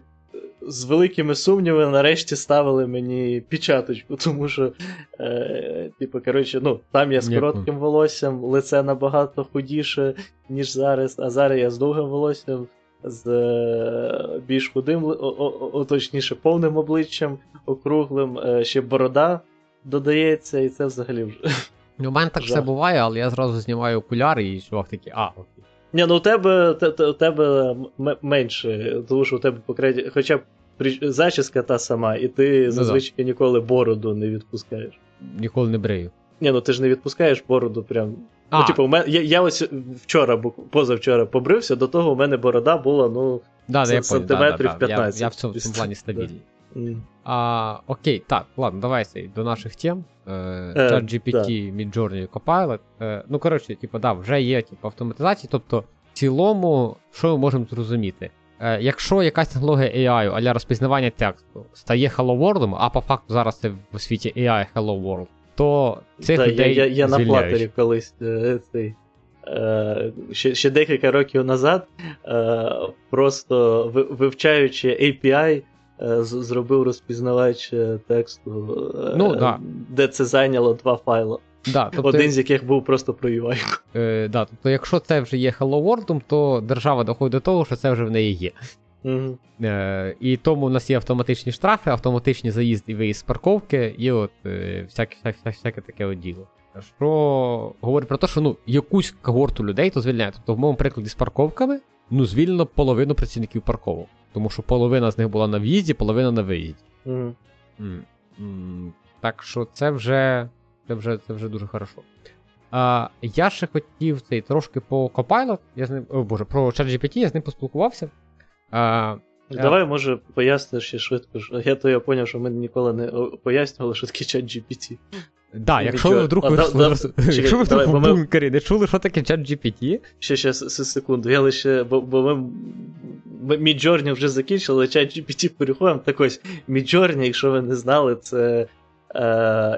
з великими сумнівами нарешті ставили мені печаточку, тому що, е, типу, коротше, ну, там я з коротким волоссям, лице набагато худіше, ніж зараз, а зараз я з довгим волоссям, з е, більш худим, о, о, о, точніше, повним обличчям, округлим, е, ще борода додається, і це взагалі вже. Ну, У мене так все буває, але я зразу знімаю окуляри і чувак такий, а, окей. Ні, ну у тебе те, у тебе менше, тому що у тебе покреді, хоча б зачіска та сама, і ти ну, зазвичай да. ніколи бороду не відпускаєш. Ніколи не брею. Ні, ну ти ж не відпускаєш бороду прям. А. Ну, типу, у мене, я я ось вчора, позавчора побрився, до того у мене борода була, ну, да, сантиметрів да, да, 15. Я, я в цьому, в цьому плані стабільний. Mm. А, Окей, так, ладно, давай до наших тем. Е, ChatGPT, е, Midjourney, Copilot. Е, ну, коротше, типу, да, вже є типу, автоматизації, тобто, в цілому, що ми можемо зрозуміти? Е, Якщо якась технологія AI аля розпізнавання тексту стає Hello World, а по факту зараз це в світі AI Hello World, то цих да, людей Я, я, я на платері колись е, цей. Е, ще ще декілька років назад, е, просто вивчаючи API, е, зробив розпізнавач е, тексту, ну, да. де це зайняло два файли. Да, тобто, Один з яких був просто про UI. Е, да, Тобто, якщо це вже є Hello World, то держава доходить до того, що це вже в неї є. Угу. Е, І тому у нас є автоматичні штрафи, автоматичні заїзд і виїзд з парковки, і от е, всяке, всяке, всяке таке от діло. Що говорить про те, що ну, якусь когорту людей то звільняє. Тобто, в моєму прикладі з парковками ну, звільнено половину працівників парковок. Тому що половина з них була на в'їзді, половина на виїзді. Угу. Так що це вже це вже це вже дуже хорошо. А, Я ще хотів цей трошки по Copilot, я з ним, о боже, про ChatGPT, я з ним поспілкувався. А, Давай, може, поясниш ще швидко. Я то я зрозумів, що ми ніколи не пояснювали, що таке чат GPT. Да, якщо ви вдруг в бункері не чули, що таке чат GPT. Ще ще секунду, я лише, бо, бо ми Midjourney вже закінчили, чат GPT переходимо. Так ось, Midjourney, якщо ви не знали, це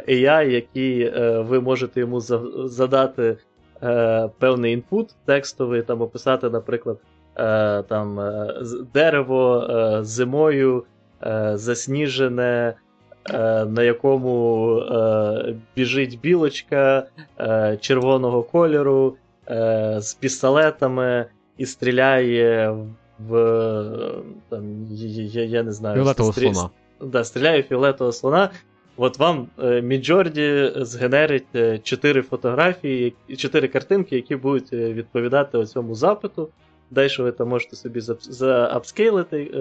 AI, який ви можете йому задати певний інпут текстовий, там описати, наприклад, там дерево зимою засніжене. На якому е, біжить білочка е, червоного кольору е, з пістолетами і стріляє в. там, Я я не знаю. Фіолетового стрі... слона. Да, стріляє фіолетового слона. От вам Midjourney згенерить 4 фотографії, 4 картинки, які будуть відповідати цьому запиту. Далі ви там можете собі заапскейлити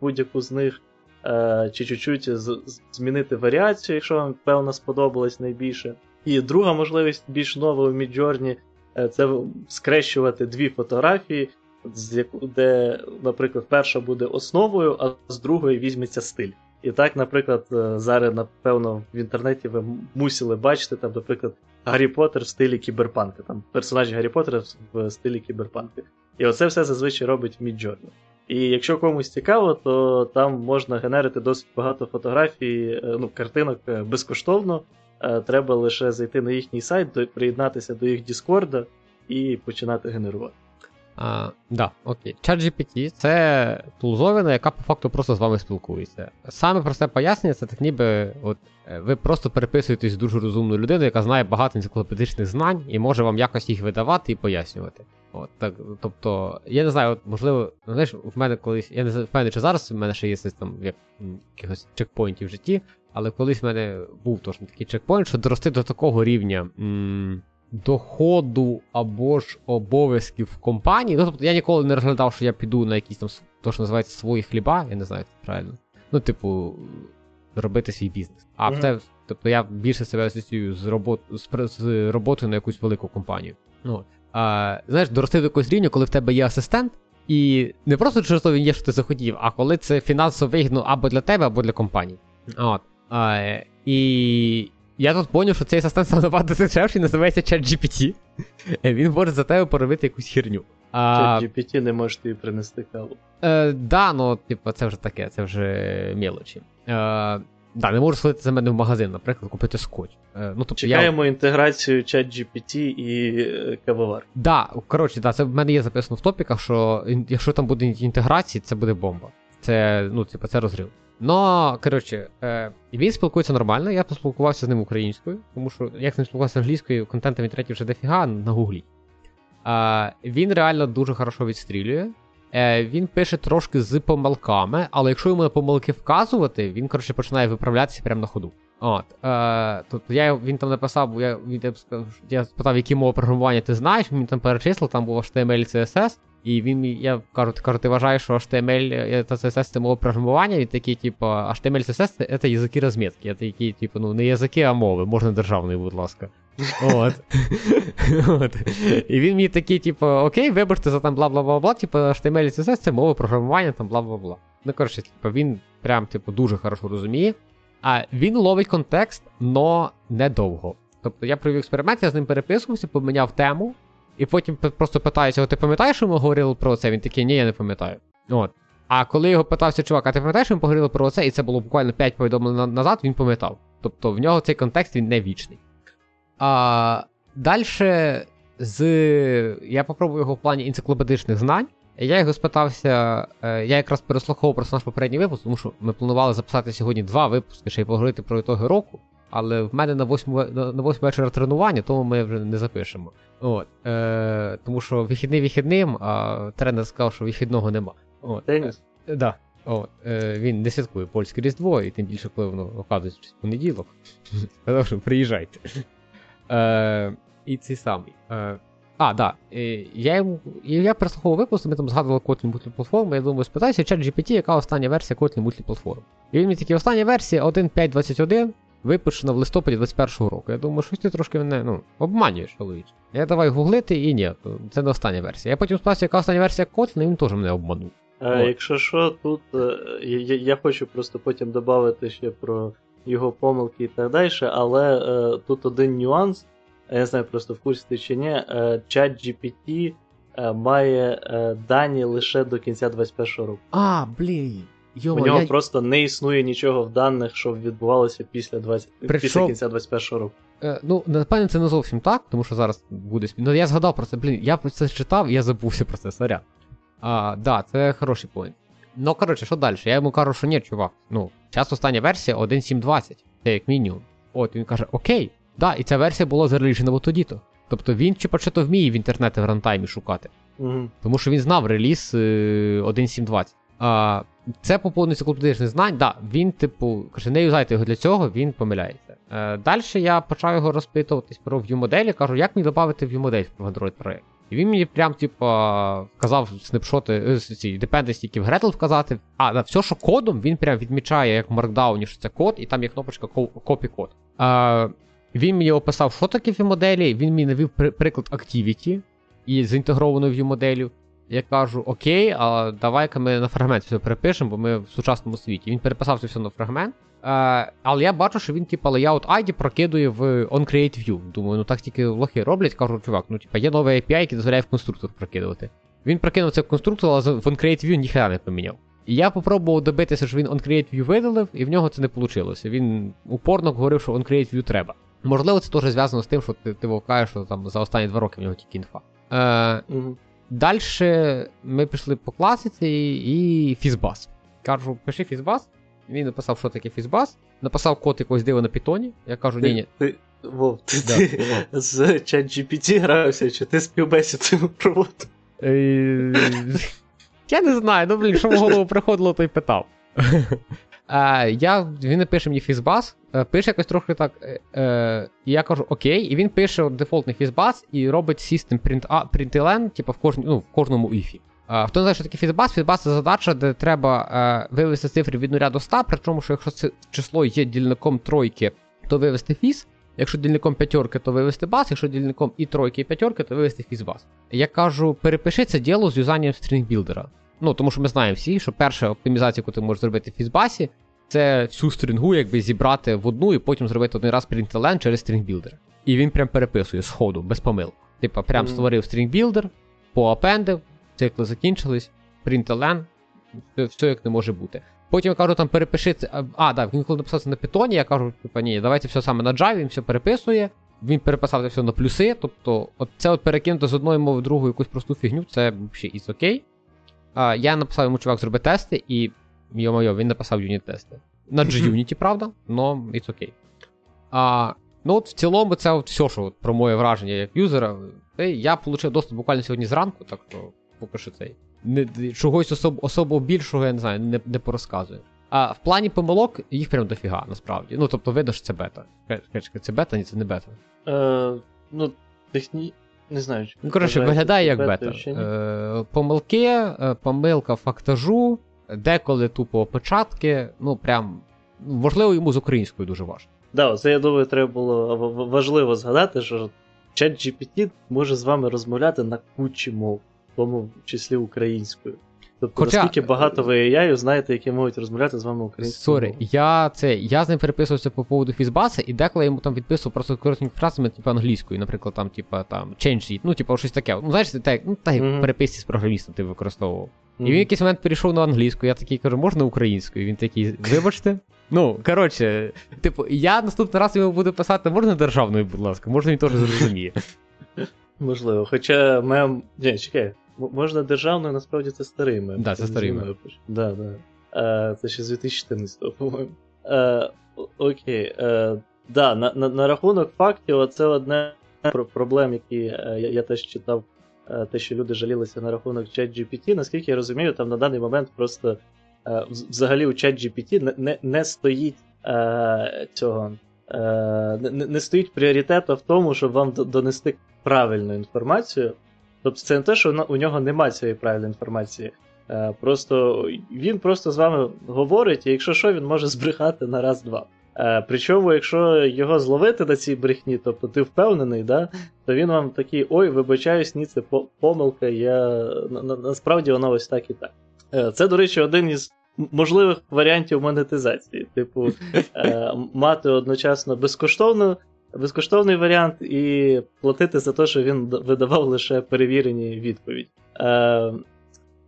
будь-яку з них. Е, чи чуть-чуть змінити варіацію, якщо вам, певно, сподобалось найбільше. І друга можливість більш нова Midjourney е, це скрещувати дві фотографії, де, наприклад, перша буде основою, а з другої візьметься стиль. І так, наприклад, е, зараз, напевно, в інтернеті ви мусили бачити, там, наприклад, Гаррі Поттер в стилі кіберпанка, там персонажі Гаррі Поттера в стилі кіберпанка. І оце все зазвичай робить Midjourney. І якщо комусь цікаво, то там можна генерити досить багато фотографій, е, ну, картинок е, безкоштовно. Треба лише зайти на їхній сайт, приєднатися до їх Діскорда і починати генерувати. А, Да, окей. ChatGPT це тулзовина, яка по факту просто з вами спілкується. Саме просте пояснення, це так ніби от, ви просто переписуєтесь з дуже розумною людиною, яка знає багато енциклопедичних знань і може вам якось їх видавати і пояснювати. От, так, Тобто, я не знаю, от, можливо, знаєш, в мене колись, я не впевнений, чи зараз в мене ще є там як, якихось чекпоінтів в житті, але колись в мене був точно такий чекпоінт, що дорости до такого рівня м- доходу або ж обов'язків в компанії. Ну, тобто я ніколи не розглядав, що я піду на якісь там то, що називається свої хліба, я не знаю, це правильно. Ну, типу, робити свій бізнес. А mm-hmm. це, тобто я більше себе асоціюю з робот, з, з роботою на якусь велику компанію. Ну, а, знаєш, дорости до якогось рівня, коли в тебе є асистент, і не просто через то він є, що ти захотів, а коли це фінансово вигідно або для тебе, або для компанії. От. А, І я тут поняв, що цей асистент став набагато дешевший, називається ChatGPT. Він може за тебе поробити якусь херню. ChatGPT не може тобі принести каву. Е, Да, ну, типу, це вже таке, це вже мелочі. Е, Да, не можу сходити за мене в магазин, наприклад, купити скотч. Е, ну, тобто Чекаємо я... інтеграцію ChatGPT і е, кавовар. Да, коротше, да, це в мене є записано в топіках, що якщо там буде інтеграції, це буде бомба. Це, ну, типу, це розрив. Ну, коротше, е, він спілкується нормально, я поспілкувався з ним українською, тому що як з спілкувався англійською, контенту в вже дофіга на гуглі. Він реально дуже хорошо відстрілює. Е, Він пише трошки з помилками, але якщо йому на помилки вказувати, він коротше починає виправлятися прямо на ходу. От, е, Тобто я він там написав, я я, спитав, які мови програмування ти знаєш, він там перечислив, там був HTML CSS, і він я кажу, кажу, ти вважаєш, що HTML та CSS це мова програмування, він такий, типу, HTML CSS це язики розмітки. Я такий, типу, ну не язики, а мови, можна державний, будь ласка. От. От. І він мені такий, типу, окей, вибачте за там бла бла бла бла, типу, HTML CSS це мова програмування, там бла бла бла. Ну, коротше, типу, він прям, типу, дуже хорошо розуміє. А він ловить контекст, но недовго. Тобто я провів експеримент, я з ним переписувався, поміняв тему, і потім просто питаюся: ти пам'ятаєш, що ми говорили про це? Він такий, ні, я не пам'ятаю. От. А коли його питався, чувак, а ти пам'ятаєш, що ми поговорили про це, і це було буквально 5 повідомлень назад, він пам'ятав. Тобто в нього цей контекст він не вічний. А Далі з. Я попробую його в плані енциклопедичних знань. Я його спитався, е, я якраз переслуховував просто наш попередній випуск, тому що ми планували записати сьогодні два випуски, ще й поговорити про ітоги року. Але в мене на 8 на 8 вечора тренування, тому ми вже не запишемо. От, е, Тому що вихідний вихідним, а тренер сказав, що вихідного нема. От? Е, да. От, е, Він не святкує польське різдво, і тим більше, коли воно оказується в понеділок. Сказав, що приїжджайте. Е, І цей самий. Е, а, да. Я йому, я переслуховував випуск, ми там згадували Kotlin мультиплатформи, я думаю, спитаюся, чат GPT, яка остання версія Kotlin мультиплатформ. І він мені такий, остання версія 1.5.21, випущена в листопаді 21-го року. Я думаю, що ти трошки мене ну, обманюєш, Оловіч. Я давай гуглити і ні, це не остання версія. Я потім спитався, яка остання версія Kotlin, і він теж мене обманув. А, Якщо що, тут е, я, я хочу просто потім додати ще про його помилки і так далі, але е, тут один нюанс я не знаю, просто в курсі ти чи ні, е, чат GPT е, має е, дані лише до кінця 21-го року. А, блін. Йо, У нього я... просто не існує нічого в даних, що відбувалося після 20... Причому... після кінця 21 року. Е, ну, напевно, це не зовсім так, тому що зараз буде Ну, я згадав про це, блін, я про це читав, і я забувся про це, сорян. А, да, це хороший поінт. Ну, коротше, що далі? Я йому кажу, що ні, чувак. Ну, зараз остання версія 1.7.20, це як мінімум. От він каже, окей, да, і ця версія була зареліжена тоді-то. Тобто він чи чи то вміє в інтернеті в рантаймі шукати. Угу. Тому що він знав реліз 1.7.20. Це по повністю енциклопедичних знань. Да, він, типу, каже, не юзайте його для цього, він помиляється. Е, Далі я почав його розпитуватись про view-моделі, кажу, як мені додати view-модель в Android проект. І він мені прям, типу, вказав снапшоти, е, ці dependency, які в Gradle вказати. А, да, все, що кодом, він прям відмічає, як в Markdown, що це код, і там є кнопочка copy код. А, Він мені описав, що таке view-моделі, він мені навів приклад Activity і з інтегрованою view-моделлю. Я кажу, окей, а давай-ка ми на фрагмент все перепишемо, бо ми в сучасному світі. Він переписав це все на фрагмент. Е, але я бачу, що він, типа, layout ID прокидує в OnCreateView. Думаю, ну так тільки лохи роблять, кажу, чувак, ну типа є новий API, який дозволяє в конструктор прокидувати. Він прокинув це в конструктор, але в OnCreateView ніхера не поміняв. І я попробував добитися, що він OnCreateView видалив, і в нього це не вийшло. Він упорно говорив, що OnCreateView треба. Можливо, це теж зв'язано з тим, що ти ти вовкаєш, що там за останні два роки в нього тільки інфа. Е, угу. Далі ми пішли по класиці і фізбас. Кажу, пиши фізбас. Він написав, що таке фізбас, написав код якогось дива на питоні. Я кажу, ні, ні. Ти, Вов, ти, да, ти з ChatGPT грався, чи ти співбесіду проводив? Е, я не знаю, ну блін, що в голову приходило, то й питав. Е, я, Він напише мені фізбас, е, пише якось трохи так. Е, І я кажу окей, і він пише дефолтний фізбас і робить system print, println, типу в кожній, ну, в кожному іфі. Е, хто не знає, що таке фізбас? Фізбас це задача, де треба е, вивести цифри від 0 до 100, причому, що якщо це число є дільником тройки, то вивести фіз. Якщо дільником п'ятерки, то вивести бас, якщо дільником і тройки, і п'ятерки, то вивести фізбас. Я кажу, перепиши це діло з юзанням стрінгбілдера. Ну, тому що ми знаємо всі, що перша оптимізація, яку ти можеш зробити в FizzBuzz і, це всю стрінгу якби зібрати в одну і потім зробити один раз println через StringBuilder. І він прям переписує з ходу, без помил. Типа, прям mm. створив StringBuilder, поапендив, цикли закінчились, println, все, все як не може бути. Потім я кажу, там перепиши це. А, так, він коли написав це на питоні, я кажу, типа, ні, давайте все саме на Java, він все переписує. Він переписав це все на плюси. Тобто, от це от перекинути з одної мови в другу якусь просту фігню, це взагалі is okay. А, Я написав йому чувак зроби тести, і йо-моє, він написав юніт-тести. На G-Unity, правда, но it's окей. А, Ну от в цілому, це от все, що от, про моє враження як юзера. Я отримав доступ буквально сьогодні зранку, так що поки що цей. Не, Чогось особ, особо більшого, я не знаю, не не порозказую. А в плані помилок їх прям дофіга, насправді. Ну, тобто, видно, що це бета. Це бета, ні, це не бета. Е, Ну, техні... Не знаю, Ну, коротше, виглядає як бета. Е, Помилки, е, помилка фактажу, деколи тупо опечатки. Ну, прям. Можливо, йому з українською дуже важко. Да, це я думаю, треба було важливо згадати, що ChatGPT може з вами розмовляти на кучі мов в тому числі українською. Тобто, Хоча... наскільки багато ви AI знаєте, які можуть розмовляти з вами українською. Сорі, я це, я з ним переписувався по поводу FizzBuzz а, і деколи я йому там відписував просто коротенькими фразами, типу англійською, наприклад, там, типу, там, change it, ну, типу, щось таке. Ну, знаєш, так, ну, так як mm-hmm. переписці з програмістом ти використовував. І він в якийсь момент перейшов на англійську, я такий кажу, можна українською? Він такий, вибачте. Ну, коротше, типу, я наступний раз йому буду писати, можна державною, будь ласка, можна він теж зрозуміє. Можливо, хоча мем. Ні, чекай, Можна державною, насправді це старий мем. Да, це старий мем. Да, да. А, Це ще з 2014-го, по-моєму. А, Окей. А, да, на, на, на рахунок фактів, це одне проблем, які я, я теж читав, те, що люди жалілися на рахунок ChatGPT. Наскільки я розумію, там на даний момент просто взагалі у ChatGPT не, не, не стоїть цього. Не, не стоїть пріоритету в тому, щоб вам донести правильну інформацію. Тобто це не те, що у нього немає цієї правильної інформації. Е, просто він просто з вами говорить, і якщо що, він може збрехати на раз-два. Е, причому, якщо його зловити на цій брехні, тобто ти впевнений, да, то він вам такий: ой, вибачаюсь, ні, це помилка, я насправді воно ось так і так. Е, це, до речі, один із можливих варіантів монетизації. Типу, мати одночасно безкоштовну безкоштовний варіант і платити за те, що він видавав лише перевірені відповіді. Е,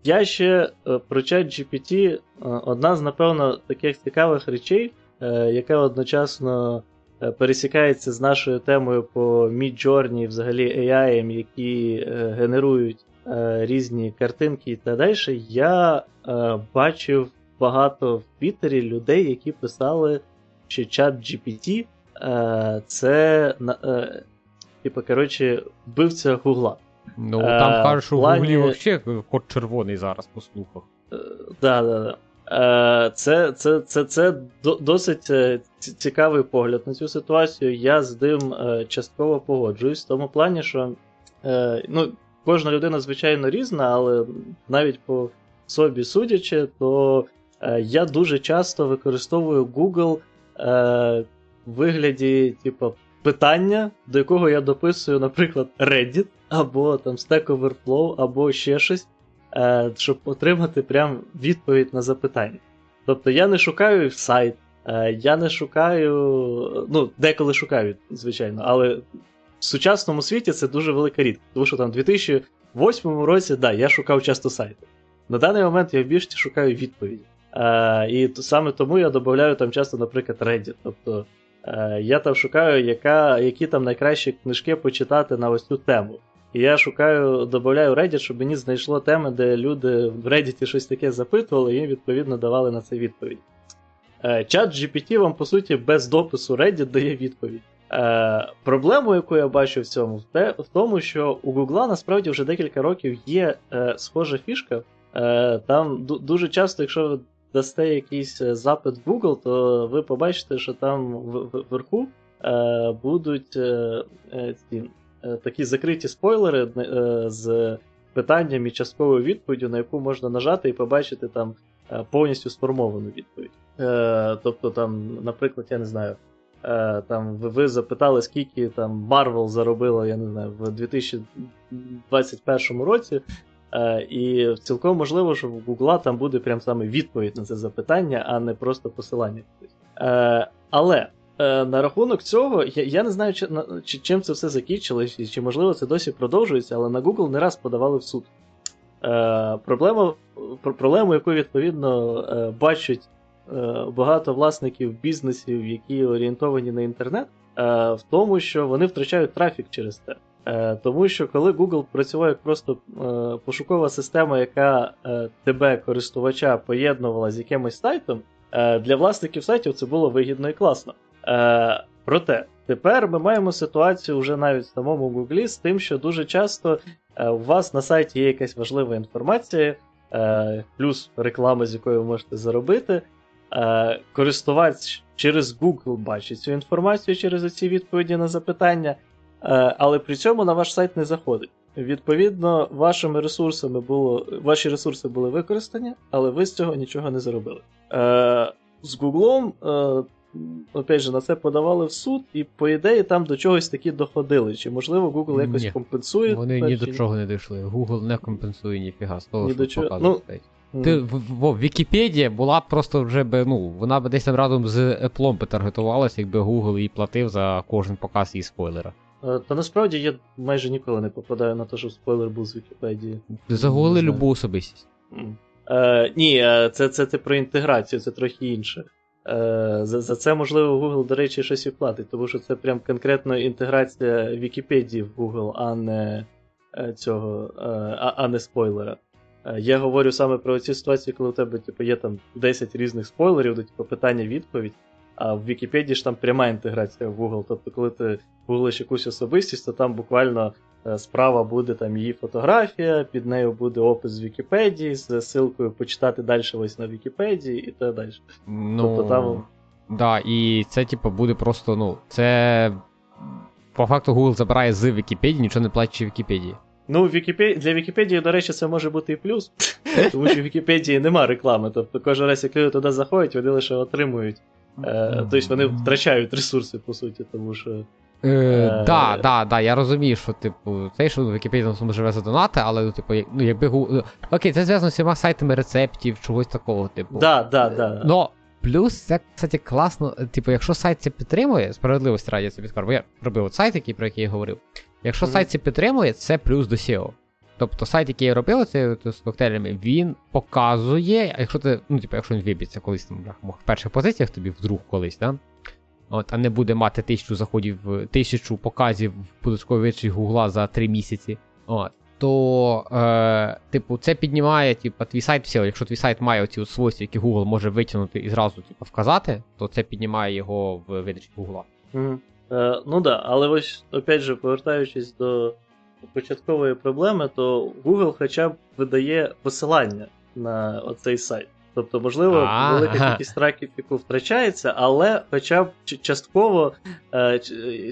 Я ще е, про чат GPT, е, одна з, напевно, таких цікавих речей, е, яка одночасно пересікається з нашою темою по Midjourney, взагалі AI, які генерують різні картинки і так далі. Я бачив багато в Твіттері людей, які писали, що чат GPT це, типу, коротше, вбивця Гугла. Ну, там е, кажуть, що в Гуглі взагалі код червоний зараз по слухах. Так, так, так. Це це, це, це досить е, цікавий погляд на цю ситуацію. Я з ним е, частково погоджуюсь в тому плані, що ну, кожна людина, звичайно, різна, але навіть по собі судячи, то я дуже часто використовую Google в вигляді, типу, питання, до якого я дописую, наприклад, Reddit, або там Stack Overflow, або ще щось, е, щоб отримати прям відповідь на запитання. Тобто я не шукаю сайт, е, я не шукаю, ну, деколи шукаю, звичайно, але в сучасному світі це дуже велика рідкість, тому що там в 2008 році, да, я шукав часто сайти. На даний момент я більше шукаю відповіді. Е, І саме тому я додаю там часто, наприклад, Reddit. Тобто я там шукаю, яка, які там найкращі книжки почитати на ось цю тему. І я шукаю, додаю Reddit, щоб мені знайшло теми, де люди в Reddit щось таке запитували, і їм відповідно давали на це відповідь. Е, чат GPT вам, по суті, без допису Reddit дає відповідь. Е, Проблему, яку я бачу в цьому, в, тому, що у Google насправді вже декілька років є е, схожа фішка. Там дуже часто, якщо ви дасте якийсь запит в Google, то ви побачите, що там вверху будуть ці, такі закриті спойлери е, з питанням і частковою відповіддю, на яку можна нажати і побачити там повністю сформовану відповідь. Тобто, там, наприклад, я не знаю. Там ви запитали, скільки там Marvel заробила, я не знаю, в 2021 році. Е, і цілком можливо, що в Гугла там буде прям саме відповідь на це запитання, а не просто посилання. Е, але е, на рахунок цього, я я не знаю, чи, чи, чим це все закінчилось, і чи можливо це досі продовжується, але на Google не раз подавали в суд. Проблема, Проблему, яку відповідно бачать багато власників бізнесів, які орієнтовані на інтернет, в тому, що вони втрачають трафік через це. Е, тому що коли Google працював як просто е, пошукова система, яка е, тебе, користувача, поєднувала з якимось сайтом, для власників сайтів це було вигідно і класно. Проте, тепер ми маємо ситуацію вже навіть в самому Google з тим, що дуже часто у вас на сайті є якась важлива інформація, плюс реклама, з якою ви можете заробити. Користувач через Google бачить цю інформацію через ці відповіді на запитання. Е, але при цьому на ваш сайт не заходить. Відповідно, вашими ресурсами було, ваші ресурси були використані, але ви з цього нічого не заробили. Е, З е, опять же, на це подавали в суд, і, по ідеї, там до чогось таки доходили. Чи, можливо, Google якось ні, компенсує? Вони ні до чого не дійшли. Google не компенсує ніфіга з того, ні що до чого. Ну, ти в, в, Вікіпедія була б просто вже би, ну, вона б десь там разом з Apple би таргетувалася, якби Google їй платив за кожен показ її спойлера. Е, та насправді я майже ніколи не попадаю на те, що спойлер був з Вікіпедії. Загугли любу особистість. Е, Ні, е, це це ти про інтеграцію, це трохи інше. Е, За за це, можливо, Google, до речі, щось і платить, тому що це прям конкретно інтеграція Вікіпедії в Google, а не е, цього, а, а не спойлера. Я говорю саме про ці ситуації, коли у тебе типу, є там 10 різних спойлерів, до типу, питання-відповідь. А в Вікіпедії ж там пряма інтеграція в Google. Тобто, коли ти гуглиш якусь особистість, то там буквально е, справа буде там її фотографія, під нею буде опис з Вікіпедії, з ссылкою почитати далі ось на Вікіпедії і так далі. Ну, тобто там. Да, і це, типу, буде просто, ну, це. По факту Google забирає з Вікіпедії, нічого не платячи Вікіпедії. Ну, Вікіпед... для Вікіпедії, до речі, це може бути і плюс, тому що в Вікіпедії нема реклами. Тобто кожен раз, як люди туди заходять, вони лише отримують Е, Тобто вони втрачають ресурси, по суті, тому що. Е, е, да, да, да, я розумію, що, типу, цей що Вікіпедія на живе за донати, але, ну, типу, ну, якби. Ну, окей, це зв'язано з всіма сайтами рецептів, чогось такого, типу. Да, да, да. Но плюс це, кстати, класно, типу, якщо сайт це підтримує, справедливості раді я це підкажу, бо я робив от сайт, який, про який я говорив. Якщо mm-hmm. сайт це підтримує, це плюс до SEO. Тобто сайт, який робили це з коктейлями, він показує, якщо ти, ну, типу, якщо він виб'ється колись там, в перших позиціях тобі вдруг колись, да? От, а не буде мати тисячу заходів, тисячу показів в податковій Гугла за три місяці. От, то, е, типу, це піднімає типу, твій сайт всі, якщо твій сайт має оці свойства, які Google може витягнути і зразу типу, вказати, то це піднімає його в видачі Google. Угу. Е, ну да, але ось, опять же, повертаючись до початкової проблеми, то Google хоча б видає посилання на оцей сайт. Тобто, можливо, А-га. велика кількість трафіку втрачається, але хоча б частково е,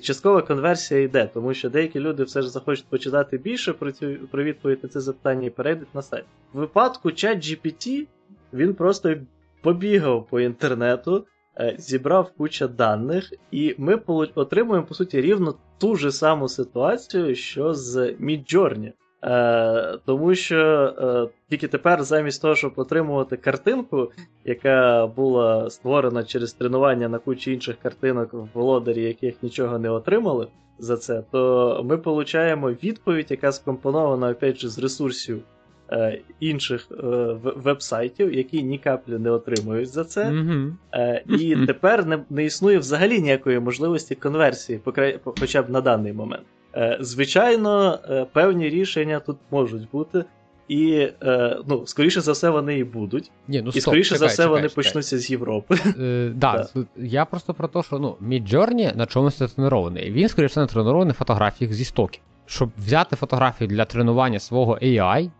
часткова конверсія йде, тому що деякі люди все ж захочуть почитати більше про цю про відповідь на це запитання і перейдуть на сайт. В випадку ChatGPT він просто побігав по інтернету, е, зібрав куча даних, і ми отримуємо, по суті, рівно ту ж саму ситуацію, що з Midjourney. Е, Тому що е, тільки тепер, замість того, щоб отримувати картинку, яка була створена через тренування на кучі інших картинок, в володарі яких нічого не отримали за це, то ми отримуємо відповідь, яка скомпонована опять же, з ресурсів е, інших е, веб-сайтів, які ні каплі не отримують за це. Mm-hmm. Е, І тепер не, не існує взагалі ніякої можливості конверсії, хоча б на даний момент. Е, звичайно, е, певні рішення тут можуть бути, і е, ну, скоріше за все, вони і будуть. Ні, ну, І скоріше чекай, за все, чекай, вони чекай. почнуться з Європи. Е, да, да. Я просто про те, що ну, Midjourney на чомусь тренований. Він, скоріше, не тренований фотографіях зі стоків. Щоб взяти фотографію для тренування свого AI,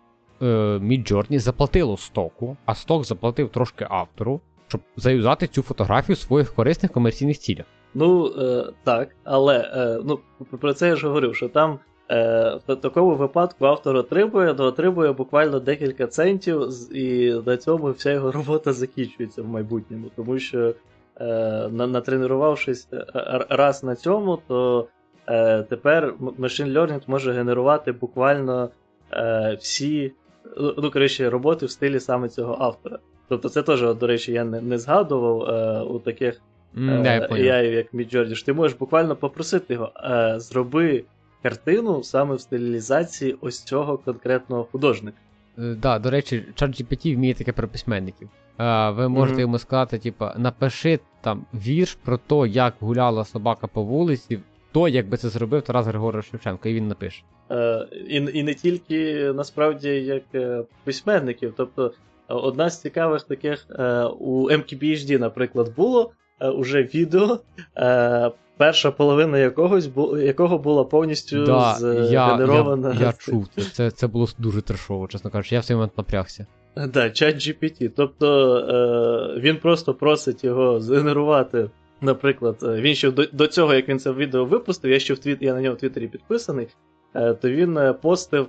Midjourney заплатило стоку, а сток заплатив трошки автору, щоб заюзати цю фотографію в своїх корисних комерційних цілях. Ну, е, так, але е, ну, про це я ж говорив, що там е, в такому випадку автор отримує, то отримує буквально декілька центів, і на цьому вся його робота закінчується в майбутньому. Тому що, е, натренувавшись е, раз на цьому, то е, тепер Machine Learning може генерувати буквально е, всі ну, ну, коротше, роботи в стилі саме цього автора. Тобто, це теж, до речі, я не, не згадував е, у таких. Mm, я AI, як Midjourney, що ти можеш буквально попросити його, е, зроби картину саме в стилізації ось цього конкретного художника. Так, да, до речі, ChatGPT вміє таке про письменників. Е, ви можете mm-hmm. йому сказати, типу, напиши там вірш про те, як гуляла собака по вулиці, то, як би це зробив Тарас Григорович Шевченко, і він напише. Е, І і не тільки насправді як е, письменників. Тобто, одна з цікавих таких е, у MKBHD, наприклад, було. Е, уже відео, е, перша половина якогось якого була повністю да, згенерована. Я, я, я чув це. це. Це було дуже трешово, чесно кажучи, я в цей момент напрягся. Да, чат GPT. Тобто е, він просто просить його згенерувати. Наприклад, е, він ще до, до цього, як він це відео випустив, я ще в твіт, я на нього в Твіттері підписаний, е, то він постив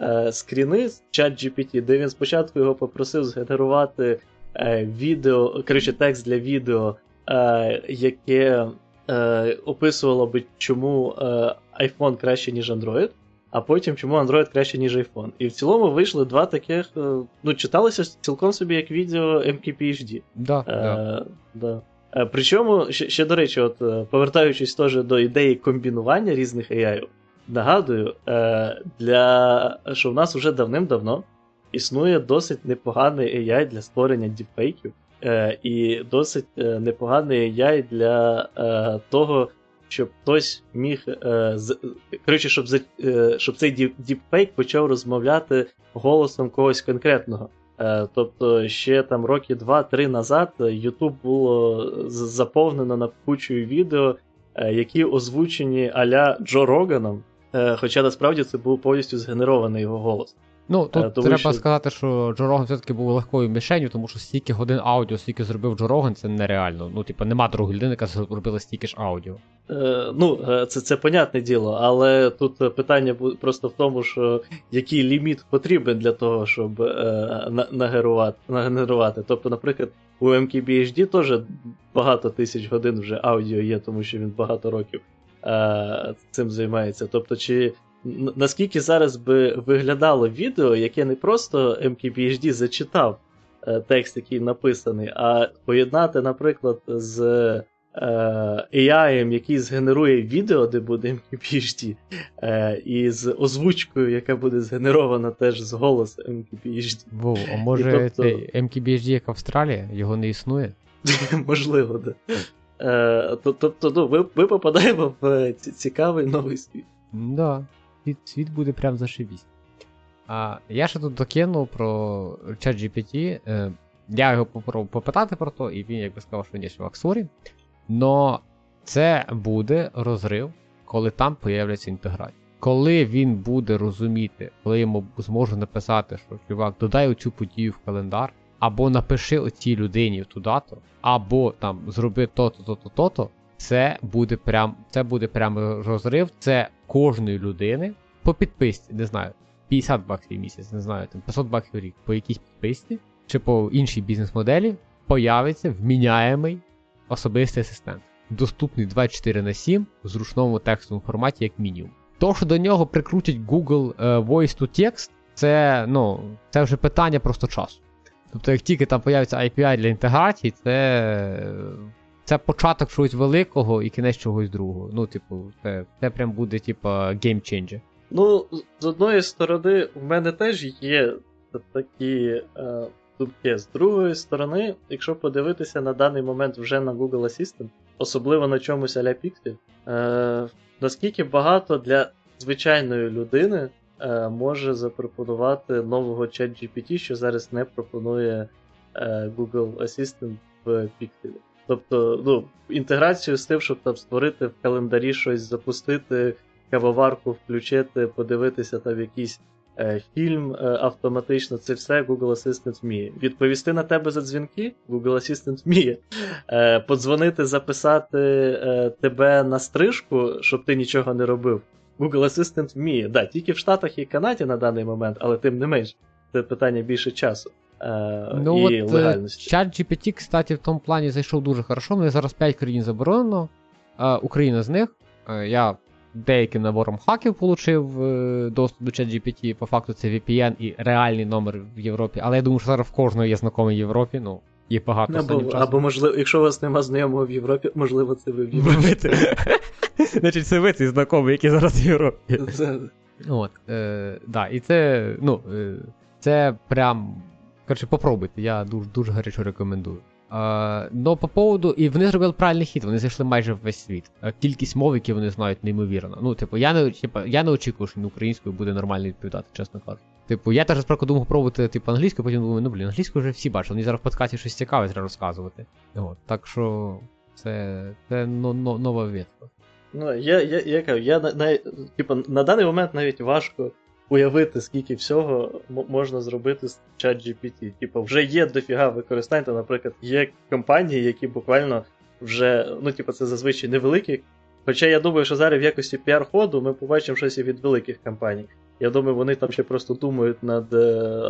е, скріни з чат GPT, де він спочатку його попросив згенерувати відео, коротше, текст для відео е, яке е, описувало би, чому е, iPhone краще, ніж Android, а потім чому Android краще, ніж iPhone. І в цілому вийшли два таких. Е, ну, читалося цілком собі як відео MKPHD. Да, е, да. да. Е, причому, ще, ще, до речі, от, повертаючись теж до ідеї комбінування різних AI, нагадую, для, що в нас вже давним-давно існує досить непоганий AI для створення діпфейків. Е, І досить е, непоганий яй для е, того, щоб хтось міг. Е, з, коротше, щоб е, щоб цей діпфейк почав розмовляти голосом когось конкретного. Е, Тобто ще там роки 2-3 назад YouTube було заповнено на кучою відео, е, які озвучені аля Джо Роганом. Хоча насправді це був повністю згенерований його голос. Ну, тут тому треба що... сказати, що Джо Роган все-таки був легкою мішенью, тому що стільки годин аудіо, стільки зробив Джо Роган, це нереально. Ну, типу, нема другої людини, яка зробила стільки ж аудіо. Е, Ну, е, це це понятне діло, але тут питання просто в тому, що який ліміт потрібен для того, щоб е, нагенерувати. нагенерувати. Тобто, наприклад, у MKBHD теж багато тисяч годин вже аудіо є, тому що він багато років е, цим займається. Тобто, чи наскільки зараз би виглядало відео, яке не просто MKBHD зачитав е, текст, який написаний, а поєднати, наприклад, з е, AI, який згенерує відео, де буде MKBHD, е, і з озвучкою, яка буде згенерована теж з голосу MKBHD. Вов, а може тобто- MKBHD як Австралія, його не існує? Можливо, да. Е, Тобто, ну, ми, ми попадаємо в цікавий новий світ. Да, світ, світ буде прям зашибісь. А, я ще тут докинув про ChatGPT. Е, я його попробував попитати про то, і він якби сказав, що є ще в Аксорі. Но це буде розрив, коли там появляться інтеграції. Коли він буде розуміти, коли йому зможу написати, що чувак, додай оцю подію в календар, або напиши оцій людині в ту дату, або там зроби то-то, то-то, то-то, це буде прям, це буде прям розрив. Це кожної людини по підписці, не знаю, 50 баксів в місяць, не знаю, там 500 баксів в рік по якійсь підписці чи по іншій бізнес-моделі появиться вміняємий особистий асистент, доступний 24 на 7 в зручному текстовому форматі, як мінімум. То, що до нього прикрутять Google е, Voice to Text, це, ну, це вже питання просто часу. Тобто, як тільки там появиться API для інтеграції, це, це початок чогось великого і кінець чогось другого. Ну, типу, це, це прям буде, типу, геймченджер. Ну, з- одної сторони, в мене теж є такі е, думки. З другої сторони, якщо подивитися на даний момент вже на Google Assistant, особливо на чомусь а-ля Pixel, е, наскільки багато для звичайної людини е, може запропонувати нового ChatGPT, що зараз не пропонує е, Google Assistant в Pixel. Тобто, ну, інтеграцію з тим, щоб там створити в календарі щось, запустити кавоварку включити, подивитися там якийсь е, фільм е, автоматично, це все Google Assistant вміє. Відповісти на тебе за дзвінки, Google Assistant вміє. Е, подзвонити, записати е, тебе на стрижку, щоб ти нічого не робив. Google Assistant вміє. Да, тільки в Штатах і Канаді на даний момент, але тим не менш, це питання більше часу. Е, Ну, і от легальності. чат GPT, кстати, в тому плані зайшов дуже хорошо. Мене зараз 5 країн заборонено. Е, Україна з них. Е, я деяким набором хаків отримав е, доступ до ChatGPT. По факту це VPN і реальний номер в Європі. Але я думаю, що зараз в кожного є знайомий в Європі. Ну, є багато Або, часом. або можливо, якщо у вас нема знайомого в Європі, можливо, це ви в Європі. Значить, це ви цей знайомий, який зараз в Європі. От, е, да, і це, ну, е, це прям. Коротше, попробуйте, я дуже, дуже гарячо рекомендую. Е, но по поводу, і вони зробили правильний хід, вони зайшли майже в весь світ. Е, кількість мов, які вони знають, неймовірна. Ну, типу, я не, типу, я не очікую, що він українською буде нормально відповідати, чесно кажучи. Типу, я теж справді думав пробувати типу, англійською, потім думаю, ну блін, англійською вже всі бачили, вони зараз в подкасті щось цікаве треба розказувати. От, так що це, це но, но, нова ветка. Ну, я, я, я кажу, я на, на, типу, на даний момент навіть важко уявити, скільки всього можна зробити з ChatGPT. Типу, вже є дофіга використань, то, наприклад, є компанії, які буквально вже, ну, типу, це зазвичай невеликі. Хоча я думаю, що зараз в якості піар-ходу ми побачимо щось і від великих компаній. Я думаю, вони там ще просто думають над е,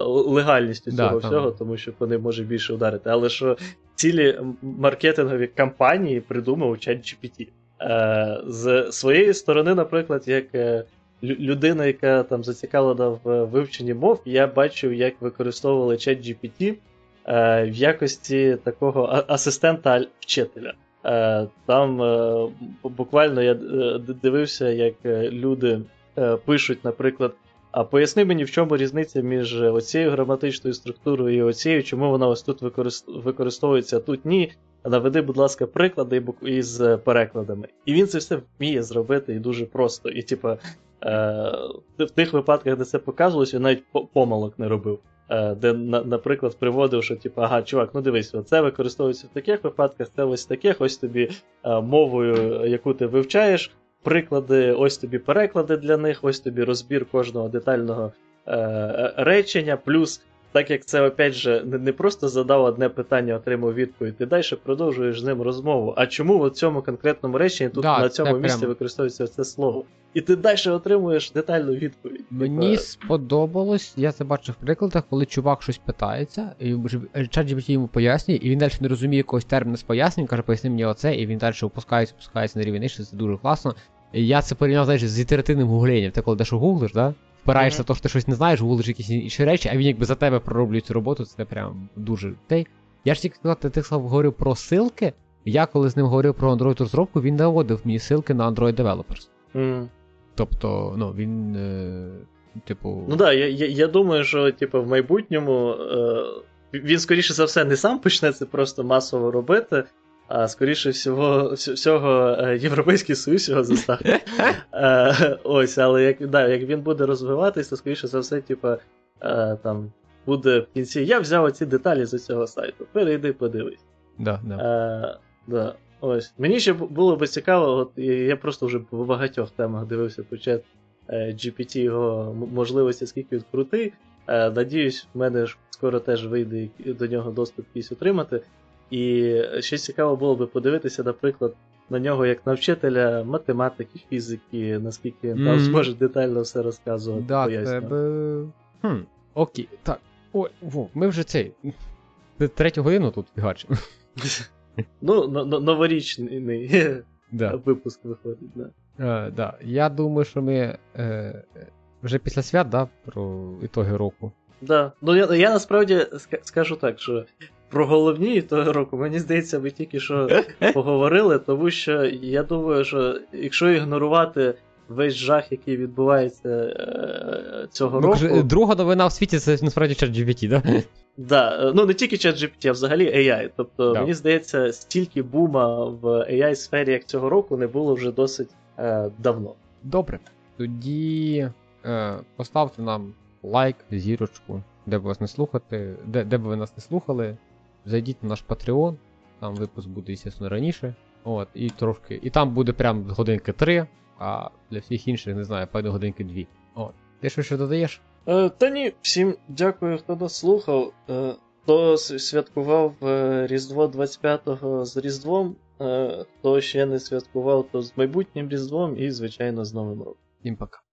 легальністю Да, цього там. всього, тому що вони можуть більше ударити. Але що цілі маркетингові кампанії придумав ChatGPT. Е, з своєї сторони, наприклад, як е, людина, яка там зацікавлена в вивченні мов, я бачив, як використовували ChatGPT е, в якості такого асистента вчителя. Е, Там е, буквально я е, дивився, як е, люди е, пишуть, наприклад. А поясни мені, в чому різниця між оцією граматичною структурою і оцією, чому вона ось тут використовується, а тут ні. Наведи, будь ласка, приклади із перекладами. І він це все вміє зробити і дуже просто. І, типа, в тих випадках, де це показувалося, він навіть помилок не робив. Е, де, наприклад, приводив, що типу, ага, чувак, ну дивись, це використовується в таких випадках, це ось таких, ось тобі е, мовою, яку ти вивчаєш, приклади, ось тобі переклади для них, ось тобі розбір кожного детального е, речення, плюс. Так як це, опять же, не, просто задав одне питання, отримав відповідь, ти далі продовжуєш з ним розмову. А чому в цьому конкретному реченні тут Да, на цьому місці прям- використовується це слово? І ти далі отримуєш детальну відповідь. Мені Типа, сподобалось, я це бачив в прикладах, коли чувак щось питається, і ChatGPT йому пояснює, і він далі не розуміє якогось терміну з пояснень, каже, поясни мені оце, і він далі опускається, опускається на рівень нижче, це дуже класно. І я це порівняв, знаєш, з ітеративним гугленням. Ти коли дещо гуглиш, да? Впираєшся в те, що ти щось не знаєш, гуглиш якісь інші речі, а він якби за тебе пророблює цю роботу, це прям дуже. Ти, я ж тільки ти, ти сказав, говорив про силки. Я коли з ним говорив про Android розробку, він наводив мені ссылки на Android Developers. Мгм. Тобто, ну, він, е, типу. Ну так, да, я, я, я думаю, що типу, в майбутньому е, він, скоріше за все, не сам почне це просто масово робити, а скоріше всього, всього е, Європейський Союз його заставить. Е, ось, але як, да, як він буде розвиватись, то скоріше за все, типу, е, там буде в кінці. Я взяв оці деталі з цього сайту. Перейди, подивись. Да, да. Е, да. Ось. Мені ще було би цікаво, от я просто вже в багатьох темах дивився по чат е, GPT його можливості, скільки він крутий. Надіюсь, в мене ж скоро теж вийде до нього доступ якийсь отримати. І ще цікаво було би подивитися, наприклад, на нього як на вчителя математики, фізики, наскільки він там зможе детально все розказувати. Да, тебе. Хм, окей, так. Ой, Вов, ми вже цей. Третю годину тут фігачимо. Ну, но- но- новорічний Да. випуск виходить, да. Е, да. Я думаю, що ми е, вже після свят, да, про ітоги року. Да. Ну я, я насправді скажу так, що про головні того року, мені здається, ми тільки що поговорили, тому що я думаю, що якщо ігнорувати весь жах, який відбувається е, цього Ну, року. друга новина в світі це насправді чат GPT, да? Да, е, ну не тільки ChatGPT, а взагалі AI. Тобто, Да. мені здається, стільки бума в AI сфері, як цього року, не було вже досить е, давно. Добре. Тоді е, поставте нам лайк, зірочку, де б вас не слухати, де, де б ви нас не слухали. Зайдіть на наш Patreon, там випуск буде, звісно, раніше. От, і трошки. І там буде прям годинки 3, а для всіх інших, не знаю, певно годинки 2. От. Ти що ще додаєш? Е, та ні, всім дякую, хто нас слухав. Е, хто святкував е, Різдво 25-го з Різдвом, е, хто ще не святкував, то з майбутнім Різдвом і, звичайно, з Новим роком. Всім пока.